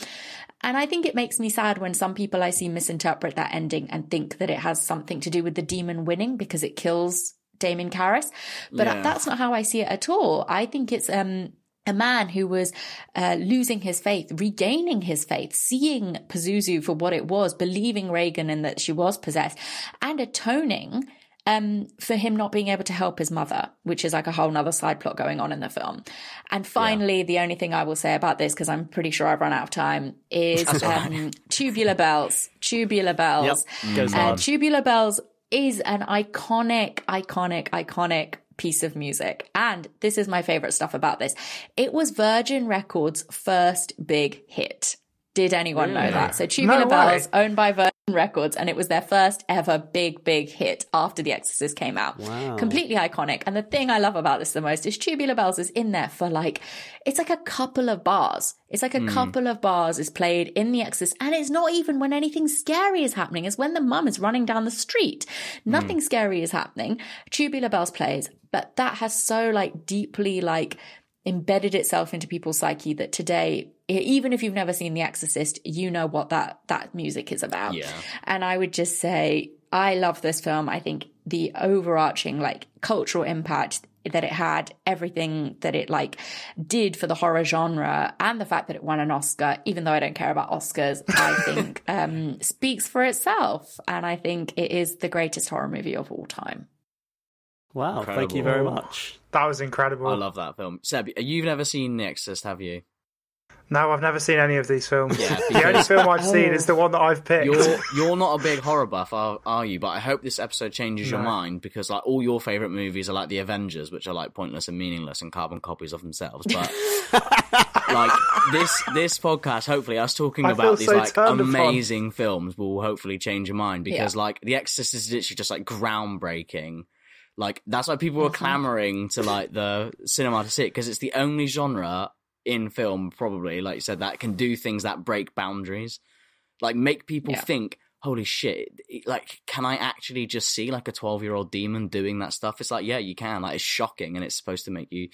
Speaker 7: And I think it makes me sad when some people I see misinterpret that ending and think that it has something to do with the demon winning because it kills Damien Karras. But
Speaker 9: Yeah.
Speaker 7: that's not how I see it at all. I think it's um a man who was uh, losing his faith, regaining his faith, seeing Pazuzu for what it was, believing Regan and that she was possessed, and atoning um, for him not being able to help his mother, which is like a whole nother side plot going on in the film. And finally, the only thing I will say about this, because I'm pretty sure I've run out of time, is
Speaker 6: That's all right.
Speaker 7: um, tubular bells. Tubular bells.
Speaker 6: Yep,
Speaker 7: Uh, tubular bells is an iconic, iconic, iconic piece of music. And this is my favorite stuff about this. It was Virgin Records' first big hit. Did anyone know that? So Tubular
Speaker 8: No.
Speaker 7: Bells, owned by Virgin Records, and it was their first ever big, big hit after The Exorcist came out.
Speaker 6: Wow.
Speaker 7: Completely iconic. And the thing I love about this the most is Tubular Bells is in there for like, it's like a couple of bars. It's like a hmm. couple of bars is played in The Exorcist. And it's not even when anything scary is happening. It's when the mum is running down the street. Hmm. Nothing scary is happening. Tubular Bells plays, but that has so like deeply like embedded itself into people's psyche that today even if you've never seen the exorcist you know what that that music is about.
Speaker 9: Yeah.
Speaker 7: and i would just say i love this film. I think the overarching like cultural impact that it had everything that it like did for the horror genre and the fact that it won an oscar even though i don't care about oscars i think um speaks for itself. And i think it is the greatest horror movie of all time
Speaker 6: Wow, thank you very much.
Speaker 8: That was incredible.
Speaker 9: I love that film. Seb, you've never seen The Exorcist, have you?
Speaker 8: No, I've never seen any of these films.
Speaker 9: Yeah,
Speaker 8: the only film I've seen is the one that I've picked.
Speaker 9: You're you're not a big horror buff, are, are you? But I hope this episode changes your mind because like all your favorite movies are like the Avengers, which are like pointless and meaningless and carbon copies of themselves. But like this this podcast, hopefully, us talking
Speaker 8: I
Speaker 9: about these
Speaker 8: so
Speaker 9: like
Speaker 8: turned upon.
Speaker 9: amazing films will hopefully change your mind because
Speaker 7: Yeah.
Speaker 9: like The Exorcist is literally just like groundbreaking. Like that's why people were clamoring to like the cinema to see it because it's the only genre in film probably like you said that can do things that break boundaries. Like make people
Speaker 7: Yeah.
Speaker 9: think holy shit like can i actually just see like a 12 year old demon doing that stuff? It's like yeah you can. Like it's shocking and it's supposed to make you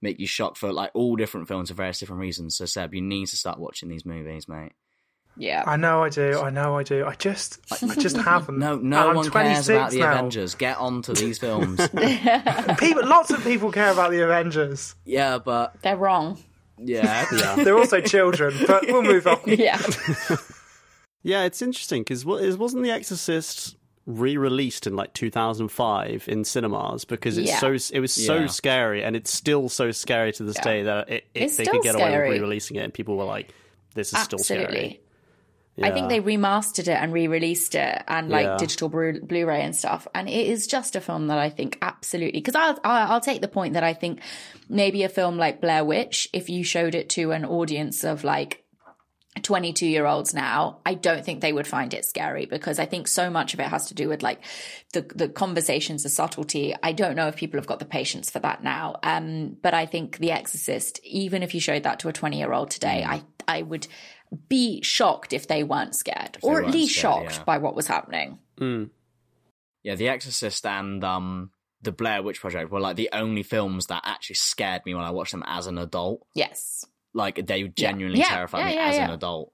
Speaker 9: make you shocked for like all different films for various different reasons. So seb you need to start watching these movies mate
Speaker 7: yeah
Speaker 8: I know I do. I know I do. I just, I just haven't.
Speaker 9: no no
Speaker 8: I'm
Speaker 9: one cares about the
Speaker 8: now.
Speaker 9: avengers get on to these films
Speaker 8: People, lots of people care about the Avengers.
Speaker 9: yeah but
Speaker 7: they're wrong
Speaker 9: yeah
Speaker 8: They're also children, but we'll move on.
Speaker 7: yeah
Speaker 6: Yeah, it's interesting because wasn't The Exorcist re-released in like 2005 in cinemas because it's
Speaker 7: Yeah.
Speaker 6: so it was so
Speaker 9: Yeah.
Speaker 6: scary and it's still so scary to this
Speaker 7: Yeah.
Speaker 6: day that it, it, they could get away with re-releasing it and people were like this is still scary
Speaker 7: Absolutely. I think they remastered it and re-released it and like
Speaker 6: Yeah.
Speaker 7: digital Blu- Blu-ray and stuff. And it is just a film that I think absolutely because I'll, I'll I'll take the point that I think maybe a film like Blair Witch, if you showed it to an audience of like 22 year olds now, I don't think they would find it scary because I think so much of it has to do with like the the conversations, the subtlety. I don't know if people have got the patience for that now. Um, but I think The Exorcist, even if you showed that to a 20 year old today, I I would be shocked if they weren't scared,
Speaker 9: they
Speaker 7: or at
Speaker 9: weren't
Speaker 7: least
Speaker 9: scared,
Speaker 7: shocked
Speaker 9: yeah.
Speaker 7: by what was happening.
Speaker 6: Mm.
Speaker 9: Yeah, The Exorcist and um the Blair Witch Project were like the only films that actually scared me when I watched them as an adult.
Speaker 7: Yes.
Speaker 9: Like they genuinely
Speaker 7: Yeah,
Speaker 9: terrified
Speaker 7: yeah,
Speaker 9: me
Speaker 7: yeah,
Speaker 9: as an adult.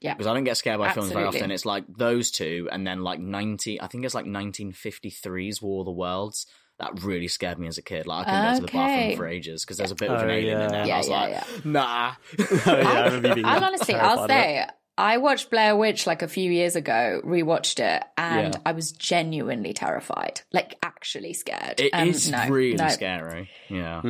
Speaker 7: Yeah.
Speaker 9: Because I don't get scared by films very often. It's like those two, and then like ninety. I think it's like 1953's War of the Worlds. That really scared me as a kid. Like I couldn't go to the bathroom for ages because there's a bit of an
Speaker 6: Oh,
Speaker 9: alien in
Speaker 6: yeah.
Speaker 9: there. and
Speaker 7: Yeah,
Speaker 9: I was
Speaker 7: yeah,
Speaker 9: like,
Speaker 7: yeah.
Speaker 9: nah.
Speaker 6: Oh, yeah, I remember you being
Speaker 7: I'll honestly, I'll
Speaker 6: terrified it.
Speaker 7: say, I watched Blair Witch like a few years ago, rewatched it, and
Speaker 9: Yeah.
Speaker 7: I was genuinely terrified, like actually scared.
Speaker 9: It is
Speaker 7: Um, no,
Speaker 9: really
Speaker 7: no,
Speaker 9: scary. Yeah.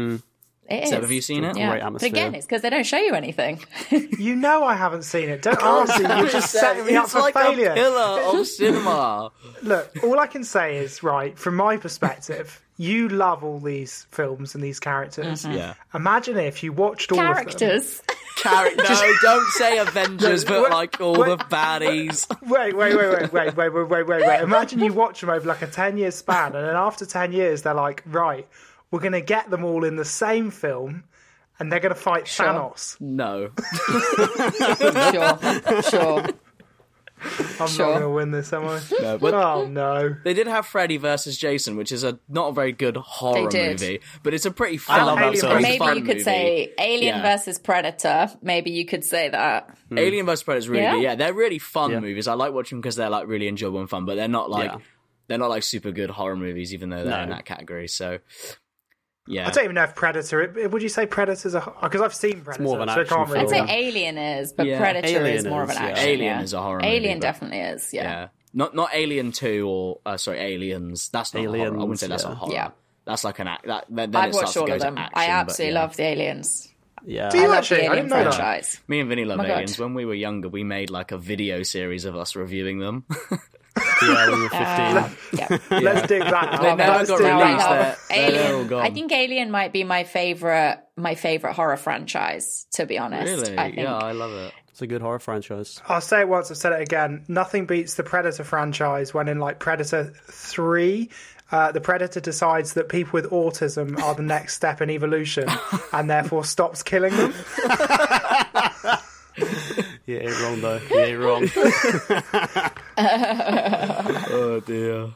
Speaker 7: It is.
Speaker 9: Seb, have you seen it?
Speaker 7: Yeah.
Speaker 6: Great
Speaker 7: But again, it's because they don't show you anything.
Speaker 8: You know I haven't seen it. Don't answer. You're just setting me up
Speaker 9: it's
Speaker 8: for
Speaker 9: like
Speaker 8: failure.
Speaker 9: a pillar of cinema.
Speaker 8: Look, all I can say is, right, from my perspective, you love all these films and these characters.
Speaker 7: Mm-hmm.
Speaker 9: Yeah.
Speaker 8: Imagine if you watched all of them.
Speaker 7: Characters.
Speaker 9: No, don't say Avengers, but
Speaker 8: Wait,
Speaker 9: like all
Speaker 8: wait.
Speaker 9: the baddies.
Speaker 8: Wait, wait, wait, wait, wait, wait, wait, wait, wait, wait. Imagine you watch them over like a 10 year span, and then after 10 years, they're like, right, we're going to get them all in the same film, and they're going to fight
Speaker 7: Sure.
Speaker 8: Thanos.
Speaker 9: No.
Speaker 7: sure, sure.
Speaker 8: I'm
Speaker 7: Sure.
Speaker 8: not going to win this, am I?
Speaker 9: No, but-
Speaker 8: oh, no.
Speaker 9: They did have Freddy versus Jason, which is a not a very good horror movie, but it's a pretty fun.
Speaker 6: I love that
Speaker 9: it's a
Speaker 7: Maybe
Speaker 9: fun
Speaker 7: you could
Speaker 9: movie.
Speaker 7: say Alien
Speaker 9: Yeah.
Speaker 7: versus Predator. Maybe you could say that. Hmm.
Speaker 9: Alien vs Predator is really
Speaker 7: Yeah?
Speaker 9: good. Yeah, they're really fun
Speaker 6: Yeah.
Speaker 9: movies. I like watching them because they're like really enjoyable and fun, but they're not like
Speaker 6: Yeah.
Speaker 9: they're not like super good horror movies, even though they're
Speaker 6: No.
Speaker 9: in that category. So, yeah,
Speaker 8: I don't even know if Predator. Would you say Predator's a because I've seen Predator,
Speaker 6: more of an
Speaker 8: so I
Speaker 6: action
Speaker 8: can't really.
Speaker 7: I'd say
Speaker 6: film.
Speaker 7: Alien is, but
Speaker 9: Yeah.
Speaker 7: Predator
Speaker 6: Alien
Speaker 7: is more of an
Speaker 6: is, yeah.
Speaker 7: action.
Speaker 9: Alien
Speaker 7: yeah.
Speaker 9: is a horror
Speaker 7: Alien
Speaker 9: movie, but-
Speaker 7: definitely is. Yeah.
Speaker 9: yeah, not not Alien Two or uh, sorry Aliens. That's not horror. I wouldn't say that's
Speaker 6: yeah.
Speaker 9: not horror.
Speaker 7: Yeah.
Speaker 9: That's like an act. That then, then
Speaker 7: I've
Speaker 9: it
Speaker 7: watched all
Speaker 9: go
Speaker 7: of them.
Speaker 9: Action,
Speaker 7: I
Speaker 9: but
Speaker 7: absolutely
Speaker 9: yeah.
Speaker 7: love the aliens.
Speaker 6: yeah
Speaker 8: Do you
Speaker 7: I love
Speaker 8: actually?
Speaker 7: the
Speaker 8: I
Speaker 7: Alien
Speaker 8: didn't know that.
Speaker 7: franchise.
Speaker 9: Me and Vinny love
Speaker 7: Oh my God.
Speaker 9: aliens. When we were younger, we made like a video series of us reviewing them.
Speaker 6: yeah we were 15
Speaker 7: Uh, yeah.
Speaker 8: Let's dig that out.
Speaker 9: They never got
Speaker 8: dig that
Speaker 9: released.
Speaker 7: Alien. I think Alien might be my favorite, my favorite horror franchise. To be honest,
Speaker 9: really?
Speaker 7: I think.
Speaker 9: Yeah, I love it.
Speaker 6: it's a good horror franchise
Speaker 8: I'll say it once. I've said it again. Nothing beats the Predator franchise when in like Predator Three. Uh, the predator decides that people with autism are the next step in evolution and therefore stops killing them.
Speaker 6: you ain't wrong though you ain't wrong
Speaker 9: Oh dear.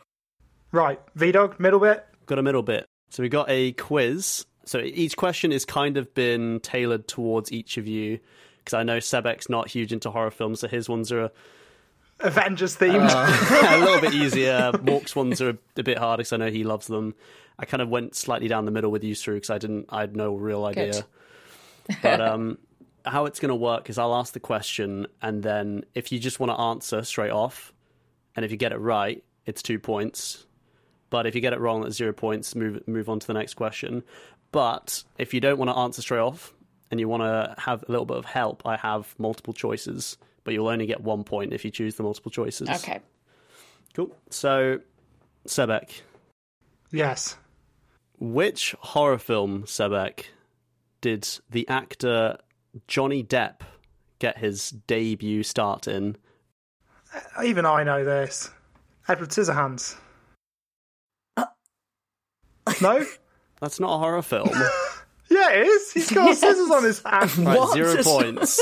Speaker 8: Right, V Dog, middle bit.
Speaker 6: got a middle bit. So we got a quiz. So each question has kind of been tailored towards each of you because I know Sebek's not huge into horror films, so his ones are a,
Speaker 8: Avengers themed.
Speaker 6: a little bit easier. Mork's ones are a, a bit harder because I know he loves them. I kind of went slightly down the middle with you through because I didn't, I had no real idea.
Speaker 7: Good.
Speaker 6: But um, how it's going to work is I'll ask the question, and then if you just want to answer straight off, and if you get it right, it's two points. But if you get it wrong, that's zero points. Move move on to the next question. But if you don't want to answer straight off, and you want to have a little bit of help, I have multiple choices. But you'll only get one point if you choose the multiple choices.
Speaker 7: Okay.
Speaker 6: Cool. So, Sebek,
Speaker 8: yes.
Speaker 6: which horror film, Sebek, did the actor Johnny Depp get his debut start in?
Speaker 8: Even I know this. Edward Scissorhands. no?
Speaker 6: That's not a horror film.
Speaker 8: Yeah, it is. He's got scissors on his hand.
Speaker 6: right, zero points.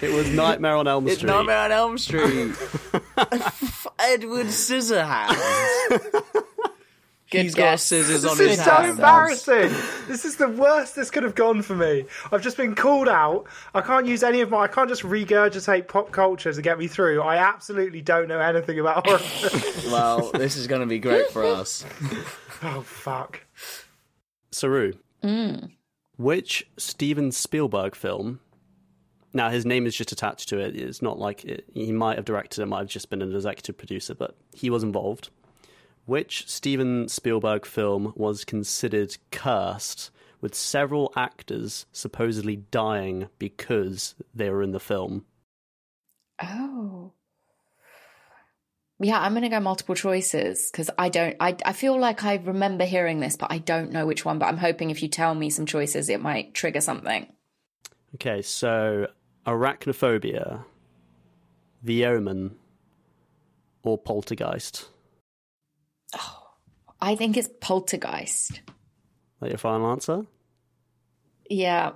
Speaker 6: it was Nightmare on Elm
Speaker 9: It's
Speaker 6: Street.
Speaker 9: Nightmare on Elm Street. Edward Scissorhands.
Speaker 7: Good
Speaker 9: He's got scissors on
Speaker 8: This
Speaker 9: his
Speaker 8: is so
Speaker 9: hands.
Speaker 8: embarrassing. This is the worst this could have gone for me. I've just been called out. I can't use any of my. I can't just regurgitate pop culture to get me through. I absolutely don't know anything about horror.
Speaker 9: Well, this is going to be great for us.
Speaker 8: oh fuck!
Speaker 6: Saru,
Speaker 7: Mm.
Speaker 6: which Steven Spielberg film Now his name is just attached to it. It's not like it, he might have directed it, might have just been an executive producer, but he was involved. Which Steven Spielberg film was considered cursed, with several actors supposedly dying because they were in the film?
Speaker 7: Oh. Yeah, I'm going to go multiple choices because I don't, I, I feel like I remember hearing this, but I don't know which one. But I'm hoping if you tell me some choices, it might trigger something.
Speaker 6: Okay, so Arachnophobia, The Omen, or Poltergeist?
Speaker 7: I think it's Poltergeist.
Speaker 6: That your final answer?
Speaker 7: Yeah.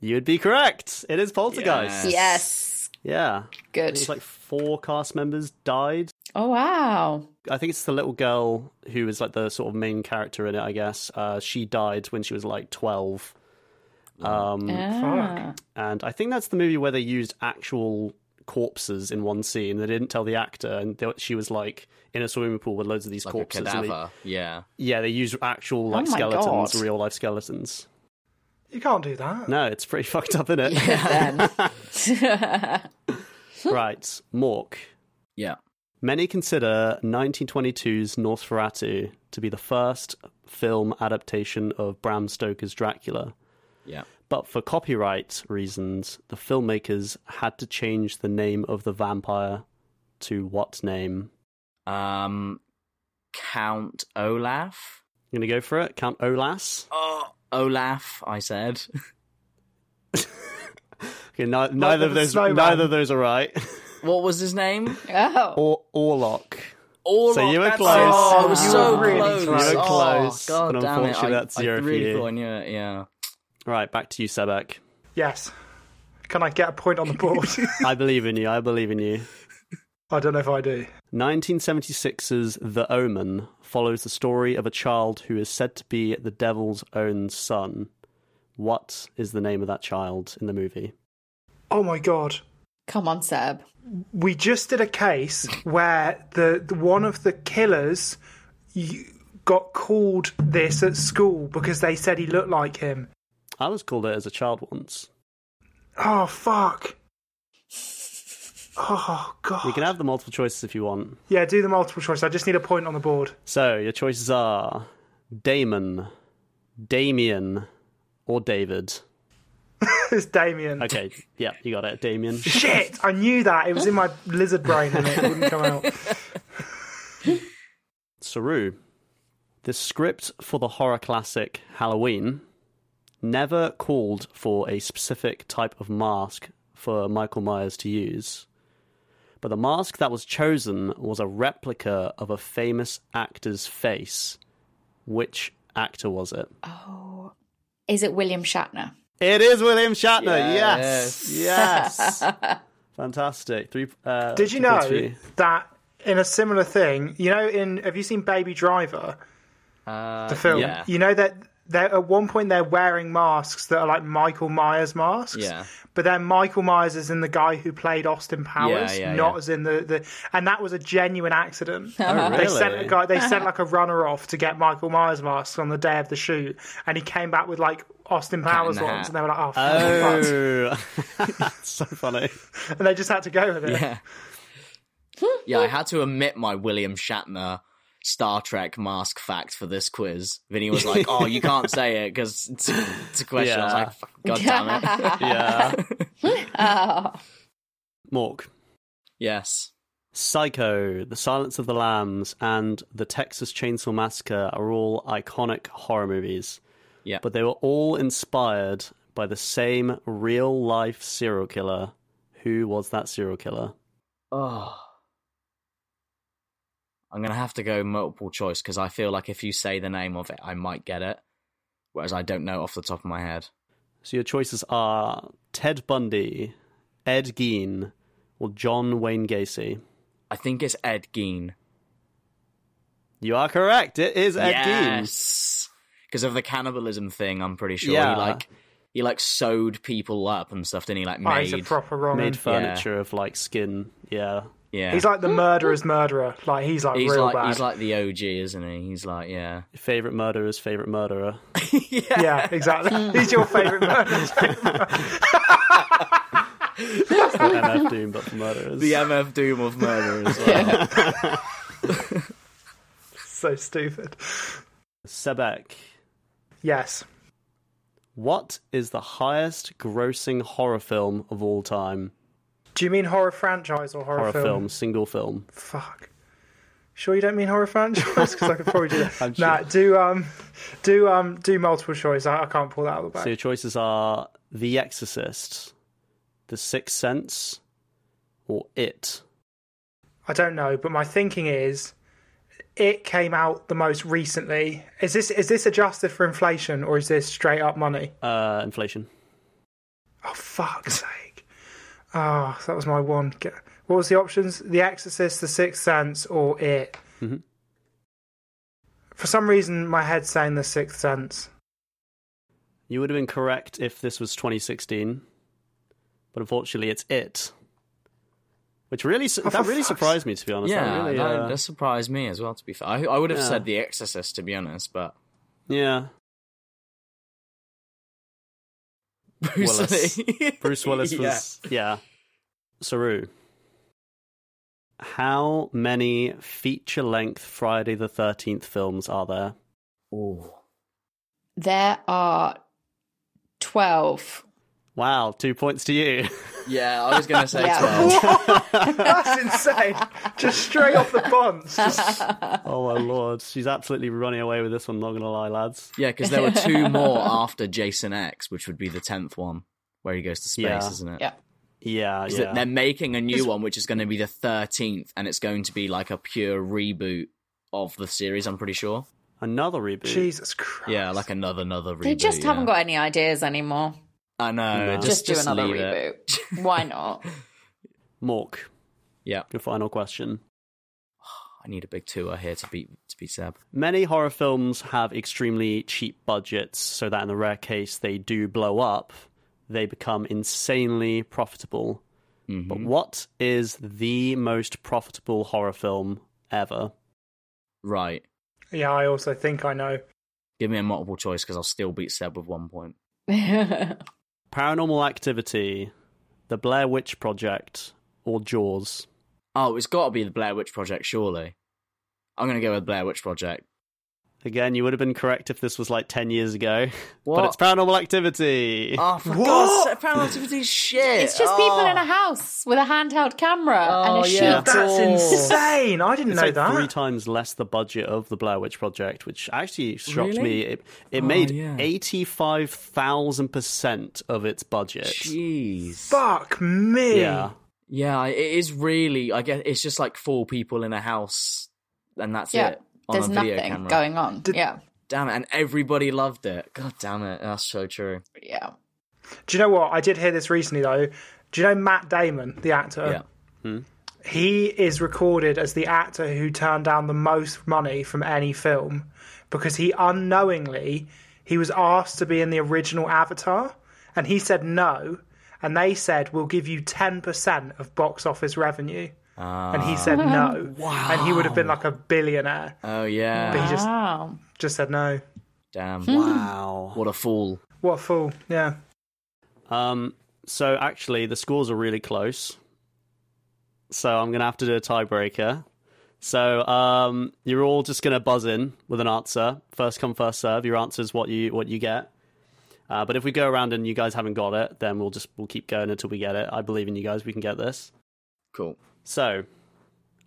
Speaker 6: You would be correct. It is Poltergeist.
Speaker 7: Yes.
Speaker 6: Yeah.
Speaker 7: Good.
Speaker 6: It was like four cast members died.
Speaker 7: Oh, wow.
Speaker 6: I think it's the little girl who is like the sort of main character in it, I guess. Uh, she died when she was like 12. Um,
Speaker 7: Ah.
Speaker 6: And I think that's the movie where they used actual corpses in one scene. They didn't tell the actor, and they, she was like in a swimming pool with loads of these
Speaker 9: Like a
Speaker 6: corpses. they-
Speaker 9: Yeah.
Speaker 6: yeah, they use actual like
Speaker 8: Oh
Speaker 6: skeletons,
Speaker 8: God.
Speaker 6: real life skeletons.
Speaker 8: You can't do that.
Speaker 6: No, it's pretty fucked up, isn't it? right, Mork.
Speaker 9: Yeah.
Speaker 6: Many consider 1922's Nosferatu to be the first film adaptation of Bram Stoker's Dracula.
Speaker 9: Yeah.
Speaker 6: But for copyright reasons, the filmmakers had to change the name of the vampire to what name?
Speaker 9: Um, Count Olaf.
Speaker 6: You gonna go for it? Count Olas?
Speaker 9: Oh, Olaf. I said.
Speaker 6: Okay, ni- neither of those.
Speaker 9: snowman.
Speaker 6: Neither of those are right.
Speaker 9: What was his name?
Speaker 7: Oh.
Speaker 6: Or Orlok.
Speaker 9: Orlok,
Speaker 6: So you were close.
Speaker 9: Oh, I was
Speaker 6: You
Speaker 9: so
Speaker 6: were really
Speaker 9: close.
Speaker 6: close. You were
Speaker 9: Oh,
Speaker 6: close,
Speaker 9: God
Speaker 6: but
Speaker 9: damn it. I,
Speaker 6: that's
Speaker 9: I
Speaker 6: zero for
Speaker 9: really
Speaker 6: you.
Speaker 9: thought I knew it, yeah.
Speaker 6: Right, back to you, Sebek.
Speaker 8: Yes. Can I get a point on the board?
Speaker 6: I believe in you. I believe in you.
Speaker 8: I don't know if I do.
Speaker 6: 1976's The Omen follows the story of a child who is said to be the devil's own son. What is the name of that child in the movie?
Speaker 8: Oh my god.
Speaker 7: Come on, Seb.
Speaker 8: We just did a case where the, the one of the killers got called this at school because they said he looked like him.
Speaker 6: I was called it as a child once.
Speaker 8: Oh fuck. Oh god.
Speaker 6: You can have the multiple choices if you want.
Speaker 8: Yeah, do the multiple choice. I just need a point on the board.
Speaker 6: So your choices are Damon, Damien, or David.
Speaker 8: it's Damien.
Speaker 6: Okay, yeah, you got it, Damien.
Speaker 8: Shit! I knew that. It was in my lizard brain and it wouldn't come out.
Speaker 6: Saru. The script for the horror classic Halloween never called for a specific type of mask for Michael Myers to use. But the mask that was chosen was a replica of a famous actor's face. Which actor was it?
Speaker 7: Oh. Is it William Shatner?
Speaker 6: It is William Shatner. Yes.
Speaker 7: Yes.
Speaker 6: Yes. Fantastic. Three. Uh,
Speaker 8: Did you know
Speaker 6: for you.
Speaker 8: that in a similar thing, you know, in have you seen Baby Driver,
Speaker 9: Uh,
Speaker 8: the film?
Speaker 9: Yeah.
Speaker 8: You know that they're at one point they're wearing masks that are like Michael Myers masks.
Speaker 9: Yeah.
Speaker 8: But then Michael Myers is in the guy who played Austin Powers,
Speaker 9: Yeah, yeah,
Speaker 8: not
Speaker 9: yeah.
Speaker 8: as in the, the and that was a genuine accident.
Speaker 6: Oh,
Speaker 8: They sent a guy they sent like a runner off to get Michael Myers masks on the day of the shoot and he came back with like Austin Powers ones and they were like, Oh, fuck,
Speaker 6: Oh, so funny.
Speaker 8: and they just had to go with it.
Speaker 9: Yeah. yeah, I had to omit my William Shatner Star Trek mask fact for this quiz. Vinny was like, "Oh, you can't say it because it's, a- it's a question." I was like, "God damn it!"
Speaker 6: Yeah.
Speaker 7: Oh.
Speaker 6: Mork.
Speaker 9: yes.
Speaker 6: Psycho, The Silence of the Lambs, and The Texas Chainsaw Massacre are all iconic horror movies.
Speaker 9: Yeah.
Speaker 6: But they were all inspired by the same real life serial killer. Who was that serial killer?
Speaker 9: Oh. I'm gonna have to go multiple choice because I feel like if you say the name of it, I might get it, whereas I don't know off the top of my head.
Speaker 6: So your choices are Ted Bundy, Ed Gein, or John Wayne Gacy.
Speaker 9: I think it's Ed Gein.
Speaker 6: You are correct. It is Ed Gein.
Speaker 9: yes, because of the cannibalism thing. I'm pretty sure
Speaker 6: Yeah.
Speaker 9: he like he like sewed people up and stuff. Didn't he? Like
Speaker 8: Oh, he's a
Speaker 9: made
Speaker 8: proper wrong.
Speaker 6: Made
Speaker 8: un.
Speaker 6: furniture of like skin. Yeah.
Speaker 9: Yeah,
Speaker 8: He's like the murderer's murderer. Like he's like
Speaker 9: he's
Speaker 8: real
Speaker 9: like
Speaker 8: bad.
Speaker 9: he's like the OG, isn't he? He's like yeah.
Speaker 6: Favorite murderer's favorite murderer.
Speaker 8: yeah, exactly. he's your favorite murderer.
Speaker 6: It's like MF Doom, but for murderers.
Speaker 9: The MF Doom of murder as well.
Speaker 8: so stupid.
Speaker 6: Sebek,
Speaker 8: Yes.
Speaker 6: what is the highest grossing horror film of all time?
Speaker 8: Do you mean horror franchise or horror,
Speaker 6: Horror
Speaker 8: film?
Speaker 6: film, single film.
Speaker 8: Fuck. Sure, you don't mean horror franchise because I could probably do that. Nah,
Speaker 6: sure.
Speaker 8: do um, do um, do multiple choice. I, I can't pull that out of the bag.
Speaker 6: So your choices are The Exorcist, The Sixth Sense, or It.
Speaker 8: I don't know, but my thinking is, it came out the most recently. Is this is this adjusted for inflation or is this straight up money?
Speaker 6: Uh, inflation.
Speaker 8: Oh fuck's sake! Oh, that was my one. What was the options? The Exorcist, The Sixth Sense, or It.
Speaker 6: Mhm.
Speaker 8: For some reason, my head's saying The Sixth Sense.
Speaker 6: You would have been correct if this was 2016, but unfortunately, it's It. Which really
Speaker 8: Oh,
Speaker 6: that really
Speaker 8: fuck's-
Speaker 6: surprised me, to be honest.
Speaker 9: yeah,
Speaker 6: that really,
Speaker 9: that,
Speaker 6: uh,
Speaker 9: that surprised me as well. To be fair, I, I would have
Speaker 6: Yeah.
Speaker 9: said The Exorcist to be honest, but
Speaker 6: yeah.
Speaker 9: Bruce
Speaker 6: Willis.
Speaker 9: Lee.
Speaker 6: Bruce Willis
Speaker 9: Yeah.
Speaker 6: was yeah. Saru. How many feature-length Friday the Thirteenth films are there?
Speaker 9: Oh,
Speaker 7: There are 12.
Speaker 6: Wow, two points to you.
Speaker 9: yeah, I was gonna say
Speaker 7: Yeah.
Speaker 9: twelve.
Speaker 8: That's insane. Just straight off the bonds. Just-
Speaker 6: oh my lord, she's absolutely running away with this one. Not gonna lie, lads.
Speaker 9: Yeah, because there were two more after Jason X, which would be the tenth one, where he goes to space,
Speaker 6: Yeah.
Speaker 9: isn't it?
Speaker 7: Yeah.
Speaker 6: Yeah,
Speaker 9: 'Cause
Speaker 6: yeah.
Speaker 9: They're making a new one, which is going to be the thirteenth, and it's going to be like a pure reboot of the series. I'm pretty sure.
Speaker 6: Another reboot.
Speaker 8: Jesus Christ.
Speaker 9: Yeah, like another another reboot.
Speaker 7: They just haven't
Speaker 9: yeah.
Speaker 7: got any ideas anymore.
Speaker 9: I know.
Speaker 6: No.
Speaker 7: Just,
Speaker 9: Just,
Speaker 7: do another reboot.
Speaker 9: it.
Speaker 7: Why not?
Speaker 6: Mork.
Speaker 9: Yeah,
Speaker 6: Your final question.
Speaker 9: I need a big tour here to beat to beat Seb.
Speaker 6: Many horror films have extremely cheap budgets, so that in the rare case they do blow up, they become insanely profitable.
Speaker 9: Mm-hmm.
Speaker 6: But what is the most profitable horror film ever?
Speaker 9: Right.
Speaker 8: Yeah, I also think I know.
Speaker 9: Give me a multiple choice because I'll still beat Seb with one point.
Speaker 6: Paranormal Activity, The Blair Witch Project, or Jaws?
Speaker 9: Oh, it's got to be the Blair Witch Project, surely. I'm going to go with Blair Witch Project.
Speaker 6: Again, you would have been correct if this was like 10 years ago. But it's Paranormal Activity.
Speaker 9: Oh, for
Speaker 8: What?
Speaker 9: God's sake, Paranormal Activity shit.
Speaker 7: it's just people
Speaker 9: Oh.
Speaker 7: in a oh. house with a handheld camera
Speaker 9: Oh,
Speaker 7: and a oh,
Speaker 9: yeah.
Speaker 7: sheet.
Speaker 8: That's
Speaker 9: Oh.
Speaker 8: insane. I didn't
Speaker 6: It's
Speaker 8: know
Speaker 6: like
Speaker 8: that.
Speaker 6: three times less the budget of the Blair Witch Project, which actually shocked
Speaker 9: Really?
Speaker 6: me. It, it
Speaker 9: Oh,
Speaker 6: made
Speaker 9: yeah.
Speaker 6: 85,000% of its budget.
Speaker 9: Jeez.
Speaker 8: Fuck me.
Speaker 6: Yeah.
Speaker 9: Yeah, it is really. I guess it's just like four people in a house, and that's
Speaker 7: Yeah.
Speaker 9: it. On
Speaker 7: There's
Speaker 9: a video
Speaker 7: nothing
Speaker 9: camera.
Speaker 7: going on.
Speaker 8: Did-
Speaker 7: yeah.
Speaker 9: Damn it! And everybody loved it. God damn it! That's so true.
Speaker 7: Yeah.
Speaker 8: Do you know what? I did hear this recently though. Do you know Matt Damon, the actor?
Speaker 9: Yeah. Hmm?
Speaker 8: He is recorded as the actor who turned down the most money from any film because he unknowingly he was asked to be in the original Avatar and he said no and they said we'll give you 10% of box office revenue and he said no
Speaker 9: Wow.
Speaker 8: and he would have been like a billionaire
Speaker 9: Oh yeah.
Speaker 8: but he just
Speaker 7: Wow.
Speaker 8: just said no
Speaker 9: Damn.
Speaker 6: Wow.
Speaker 9: What a fool.
Speaker 8: what a fool yeah
Speaker 6: Um, so actually, the scores are really close. So I'm going to have to do a tiebreaker. So um, you're all just going to buzz in with an answer. First come, first serve. Your answer is what you what you get. Uh, but if we go around and you guys haven't got it, then we'll just we'll keep going until we get it. I believe in you guys. We can get this.
Speaker 9: Cool.
Speaker 6: So,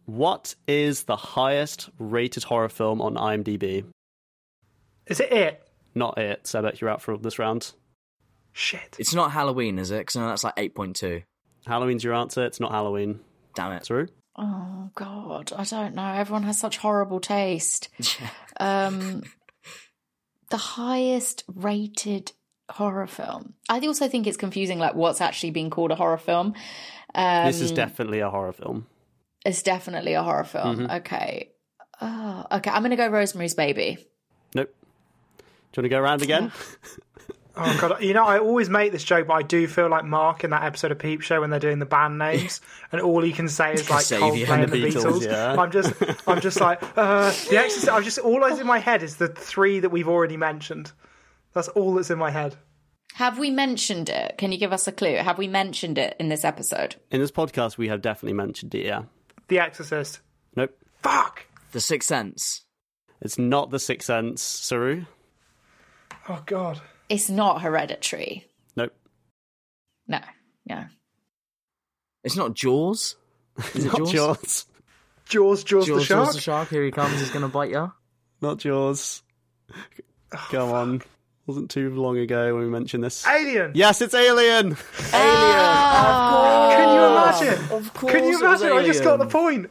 Speaker 6: what is the highest rated horror film on IMDb?
Speaker 8: is it it
Speaker 6: Not it. So I bet you're out for this round.
Speaker 8: shit
Speaker 9: It's not Halloween, is it? Because no, that's like eight point two.
Speaker 6: Halloween's your answer. It's not Halloween.
Speaker 9: Damn it.
Speaker 6: True.
Speaker 7: Oh God, I don't know. Everyone has such horrible taste. Um, the highest rated horror film. I also think it's confusing, like what's actually being called a horror film. Um,
Speaker 6: this is definitely a horror film.
Speaker 7: It's definitely a horror film.
Speaker 6: Mm-hmm.
Speaker 7: Okay. Oh, okay. I'm gonna go Rosemary's Baby.
Speaker 6: Nope. Do you want to go around again?
Speaker 8: Oh god, you know I always make this joke, but I do feel like Mark in that episode of Peep Show when they're doing the band names, and all he can say is like Coldplay
Speaker 9: and
Speaker 8: and the
Speaker 6: the
Speaker 8: Beatles.
Speaker 6: Beatles, yeah.
Speaker 8: I'm just, I'm just like uh, the Exorcist. I'm just all that's in my head is the three that we've already mentioned. That's all that's in my head.
Speaker 7: Have we mentioned it? Can you give us a clue? Have we mentioned it in this episode?
Speaker 6: In this podcast, we have definitely mentioned it. Yeah.
Speaker 8: The Exorcist.
Speaker 6: Nope.
Speaker 8: Fuck.
Speaker 9: The Sixth Sense.
Speaker 6: It's not the Sixth Sense, Saru.
Speaker 8: Oh god.
Speaker 7: It's not hereditary.
Speaker 6: Nope.
Speaker 7: No. Yeah.
Speaker 9: It's not Jaws. Is it Jaws?
Speaker 6: Jaws.
Speaker 8: Jaws, Jaws,
Speaker 9: Jaws,
Speaker 8: the shark.
Speaker 9: Jaws the shark. Here he comes. He's gonna bite you.
Speaker 6: Not Jaws. Come on. Wasn't too long ago when we mentioned this.
Speaker 8: Alien.
Speaker 6: Yes, it's Alien. Alien!
Speaker 8: Can you imagine?
Speaker 9: Of course.
Speaker 8: Can you
Speaker 9: it was
Speaker 8: imagine? I just got the point.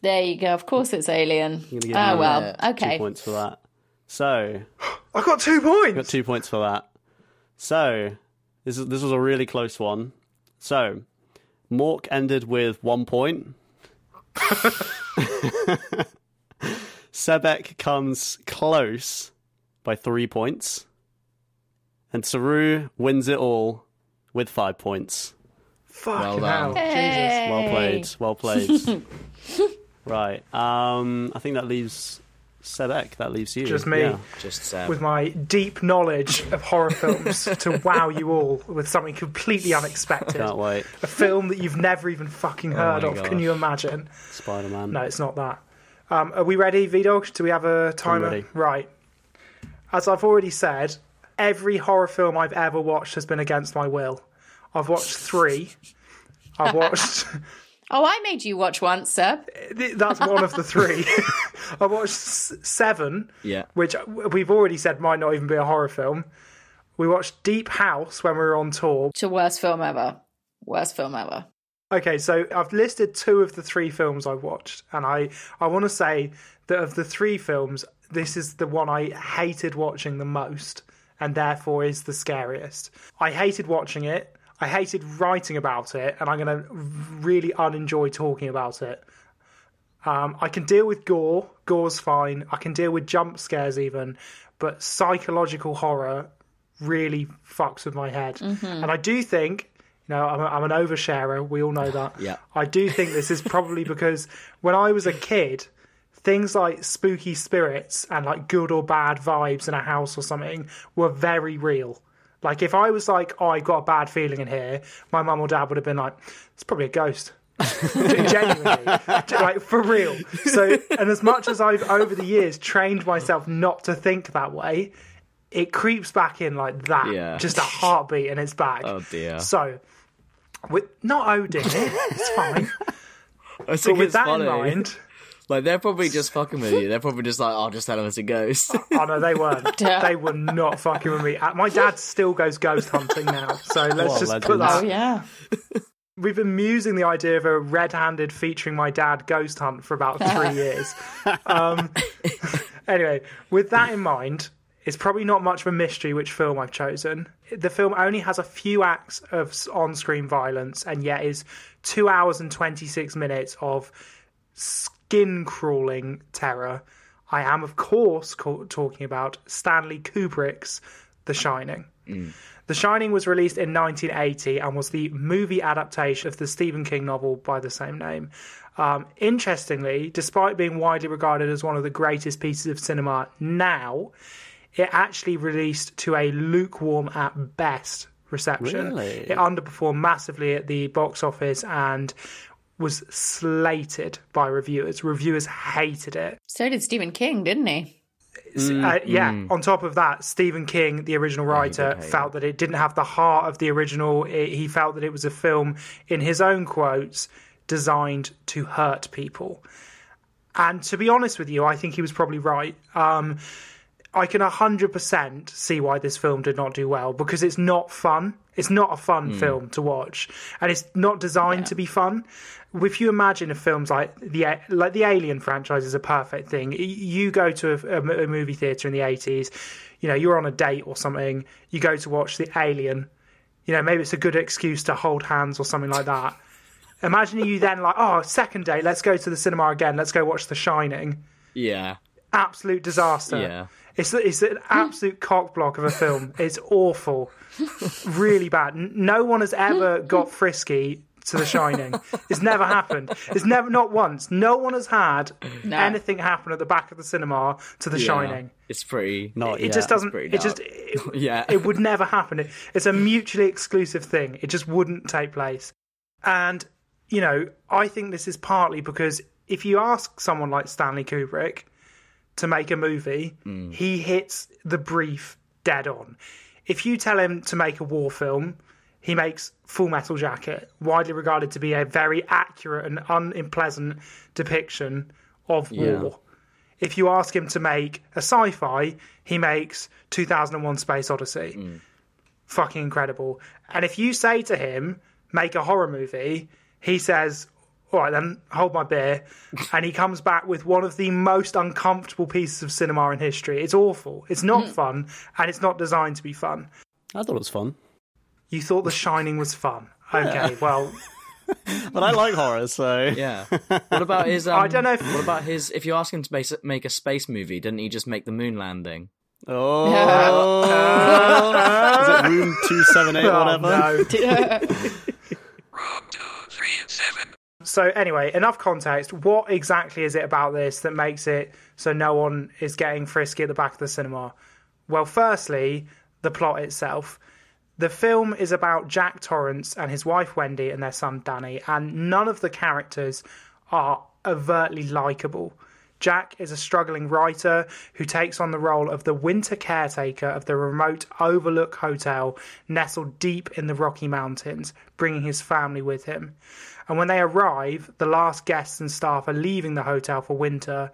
Speaker 7: There you go. Of course it's Alien.
Speaker 6: I'm gonna give
Speaker 7: Oh, well.
Speaker 6: uh,
Speaker 7: Okay.
Speaker 6: Two points for that. So,
Speaker 8: I got two points.
Speaker 6: got two points for that. So, this is, this was a really close one. So, Mork ended with one point. Sebek comes close by three points. And Saru wins it all with five points.
Speaker 8: Fucking
Speaker 9: Well
Speaker 8: hell.
Speaker 9: done.
Speaker 8: Jesus.
Speaker 6: Well played. Well played. right. Um, I think that leaves Sebek. That leaves you.
Speaker 8: Just me.
Speaker 6: Yeah.
Speaker 9: Just uh,
Speaker 8: With my deep knowledge of horror films to wow you all with something completely unexpected.
Speaker 6: Can't wait.
Speaker 8: A film that you've never even fucking heard
Speaker 9: my
Speaker 8: of. Can you imagine?
Speaker 6: Spider Man.
Speaker 8: No, it's not that. Um, are we ready, V Dog? Do we have a timer?
Speaker 6: ready.
Speaker 8: Right. As I've already said, every horror film I've ever watched has been against my will. I've watched three. I've watched.
Speaker 7: Oh, I made you watch once, sir.
Speaker 8: That's one of the three. I watched seven,
Speaker 9: yeah.
Speaker 8: which we've already said might not even be a horror film. We watched Deep House when we were on tour.
Speaker 7: To worst film ever. Worst film ever.
Speaker 8: Okay, so I've listed two of the three films I watched, and I, I want to say that of the three films, this is the one I hated watching the most, and therefore is the scariest. I hated watching it. I hated writing about it, and I'm going to really unenjoy talking about it. Um, I can deal with gore. Gore's fine. I can deal with jump scares even, but psychological horror really fucks with my head. And I do think, you know, I'm, a, I'm an oversharer. We all know that.
Speaker 9: Yeah.
Speaker 8: I do think this is probably because when I was a kid, things like spooky spirits and like good or bad vibes in a house or something were very real. Like if I was like, oh, I got a bad feeling in here, my mum or dad would have been like, it's probably a ghost. genuinely like for real so and as much as i've over the years trained myself not to think that way it creeps back in like that
Speaker 9: Yeah.
Speaker 8: just a heartbeat and it's back
Speaker 9: Oh dear.
Speaker 8: so with not oh, odin it's fine
Speaker 9: I
Speaker 8: but with
Speaker 9: it's
Speaker 8: that
Speaker 9: funny.
Speaker 8: in mind
Speaker 9: Like they're probably just fucking with you. They're probably just like, "I'll just tell him it's a ghost."
Speaker 8: oh no they weren't they were not fucking with me Uh, my dad still goes ghost hunting now so let's
Speaker 6: What a
Speaker 8: just put that
Speaker 7: Oh, yeah.
Speaker 8: We've been musing the idea of a RedHanded featuring my dad ghost hunt for about three years. Um, anyway, with that in mind, it's probably not much of a mystery which film I've chosen. The film only has a few acts of on-screen violence, and yet is two hours and twenty-six minutes of skin-crawling terror. I am, of course, co- talking about Stanley Kubrick's The Shining. The Shining was released in 1980 and was the movie adaptation of the Stephen King novel by the same name. Um, interestingly, despite being widely regarded as one of the greatest pieces of cinema now, it actually released to a lukewarm at best reception.
Speaker 6: Really?
Speaker 8: It underperformed massively at the box office and was slated by reviewers. Reviewers hated it.
Speaker 7: So did Stephen King, didn't he?
Speaker 8: Uh, yeah. On top of that, Stephen King, the original writer,
Speaker 9: hate
Speaker 8: felt that it didn't have the heart of the original. It, he felt that it was a film, in his own quotes, designed to hurt people. And to be honest with you, I think he was probably right. Um, I can 100% see why this film did not do well because it's not fun. It's not a fun hmm. film to watch, and it's not designed to be fun. If you imagine if films like the like the Alien franchise is a perfect thing, you go to a, a movie theater in the 80s, you know, you're on a date or something, you go to watch the Alien, you know, maybe it's a good excuse to hold hands or something like that. Imagine you then like, oh, second date, let's go to the cinema again, let's go watch The Shining
Speaker 9: yeah.
Speaker 8: absolute disaster.
Speaker 9: Yeah.
Speaker 8: It's it's an absolute cockblock of a film. It's awful, really bad. No one has ever got frisky to The Shining. It's never happened. It's never not once. No one has had
Speaker 7: No.
Speaker 8: anything happen at the back of the cinema to The
Speaker 9: Yeah.
Speaker 8: Shining.
Speaker 9: It's pretty.
Speaker 6: Not
Speaker 8: It
Speaker 6: yet.
Speaker 8: just doesn't. It just. It,
Speaker 9: Yeah.
Speaker 8: it would never happen. It, it's a mutually exclusive thing. It just wouldn't take place. And you know, I think this is partly because if you ask someone like Stanley Kubrick to make a movie, mm. he hits the brief dead on. If you tell him to make a war film, he makes Full Metal Jacket, widely regarded to be a very accurate and unpleasant depiction of
Speaker 9: Yeah.
Speaker 8: war. If you ask him to make a sci-fi, he makes 2001: Space Odyssey. Mm. Fucking incredible. And if you say to him, make a horror movie, he says, "All right, then hold my beer," and he comes back with one of the most uncomfortable pieces of cinema in history. It's awful. It's not fun, and it's not designed to be fun.
Speaker 6: I thought it was fun.
Speaker 8: You thought The Shining was fun. Okay, well,
Speaker 6: But I like horror, so.
Speaker 9: Yeah. What about his? Um,
Speaker 8: I don't know if-
Speaker 9: What about his? If you ask him to make, make a space movie, didn't he just make the moon landing?
Speaker 6: Oh. yeah. Is it room 278
Speaker 8: oh,
Speaker 6: whatever?
Speaker 8: no. So anyway, enough context. What exactly is it about this that makes it so no one is getting frisky at the back of the cinema? Well, firstly, the plot itself. The film is about Jack Torrance and his wife Wendy and their son Danny, and none of the characters are overtly likable. Jack is a struggling writer who takes on the role of the winter caretaker of the remote Overlook Hotel nestled deep in the Rocky Mountains, bringing his family with him. And when they arrive, the last guests and staff are leaving the hotel for winter,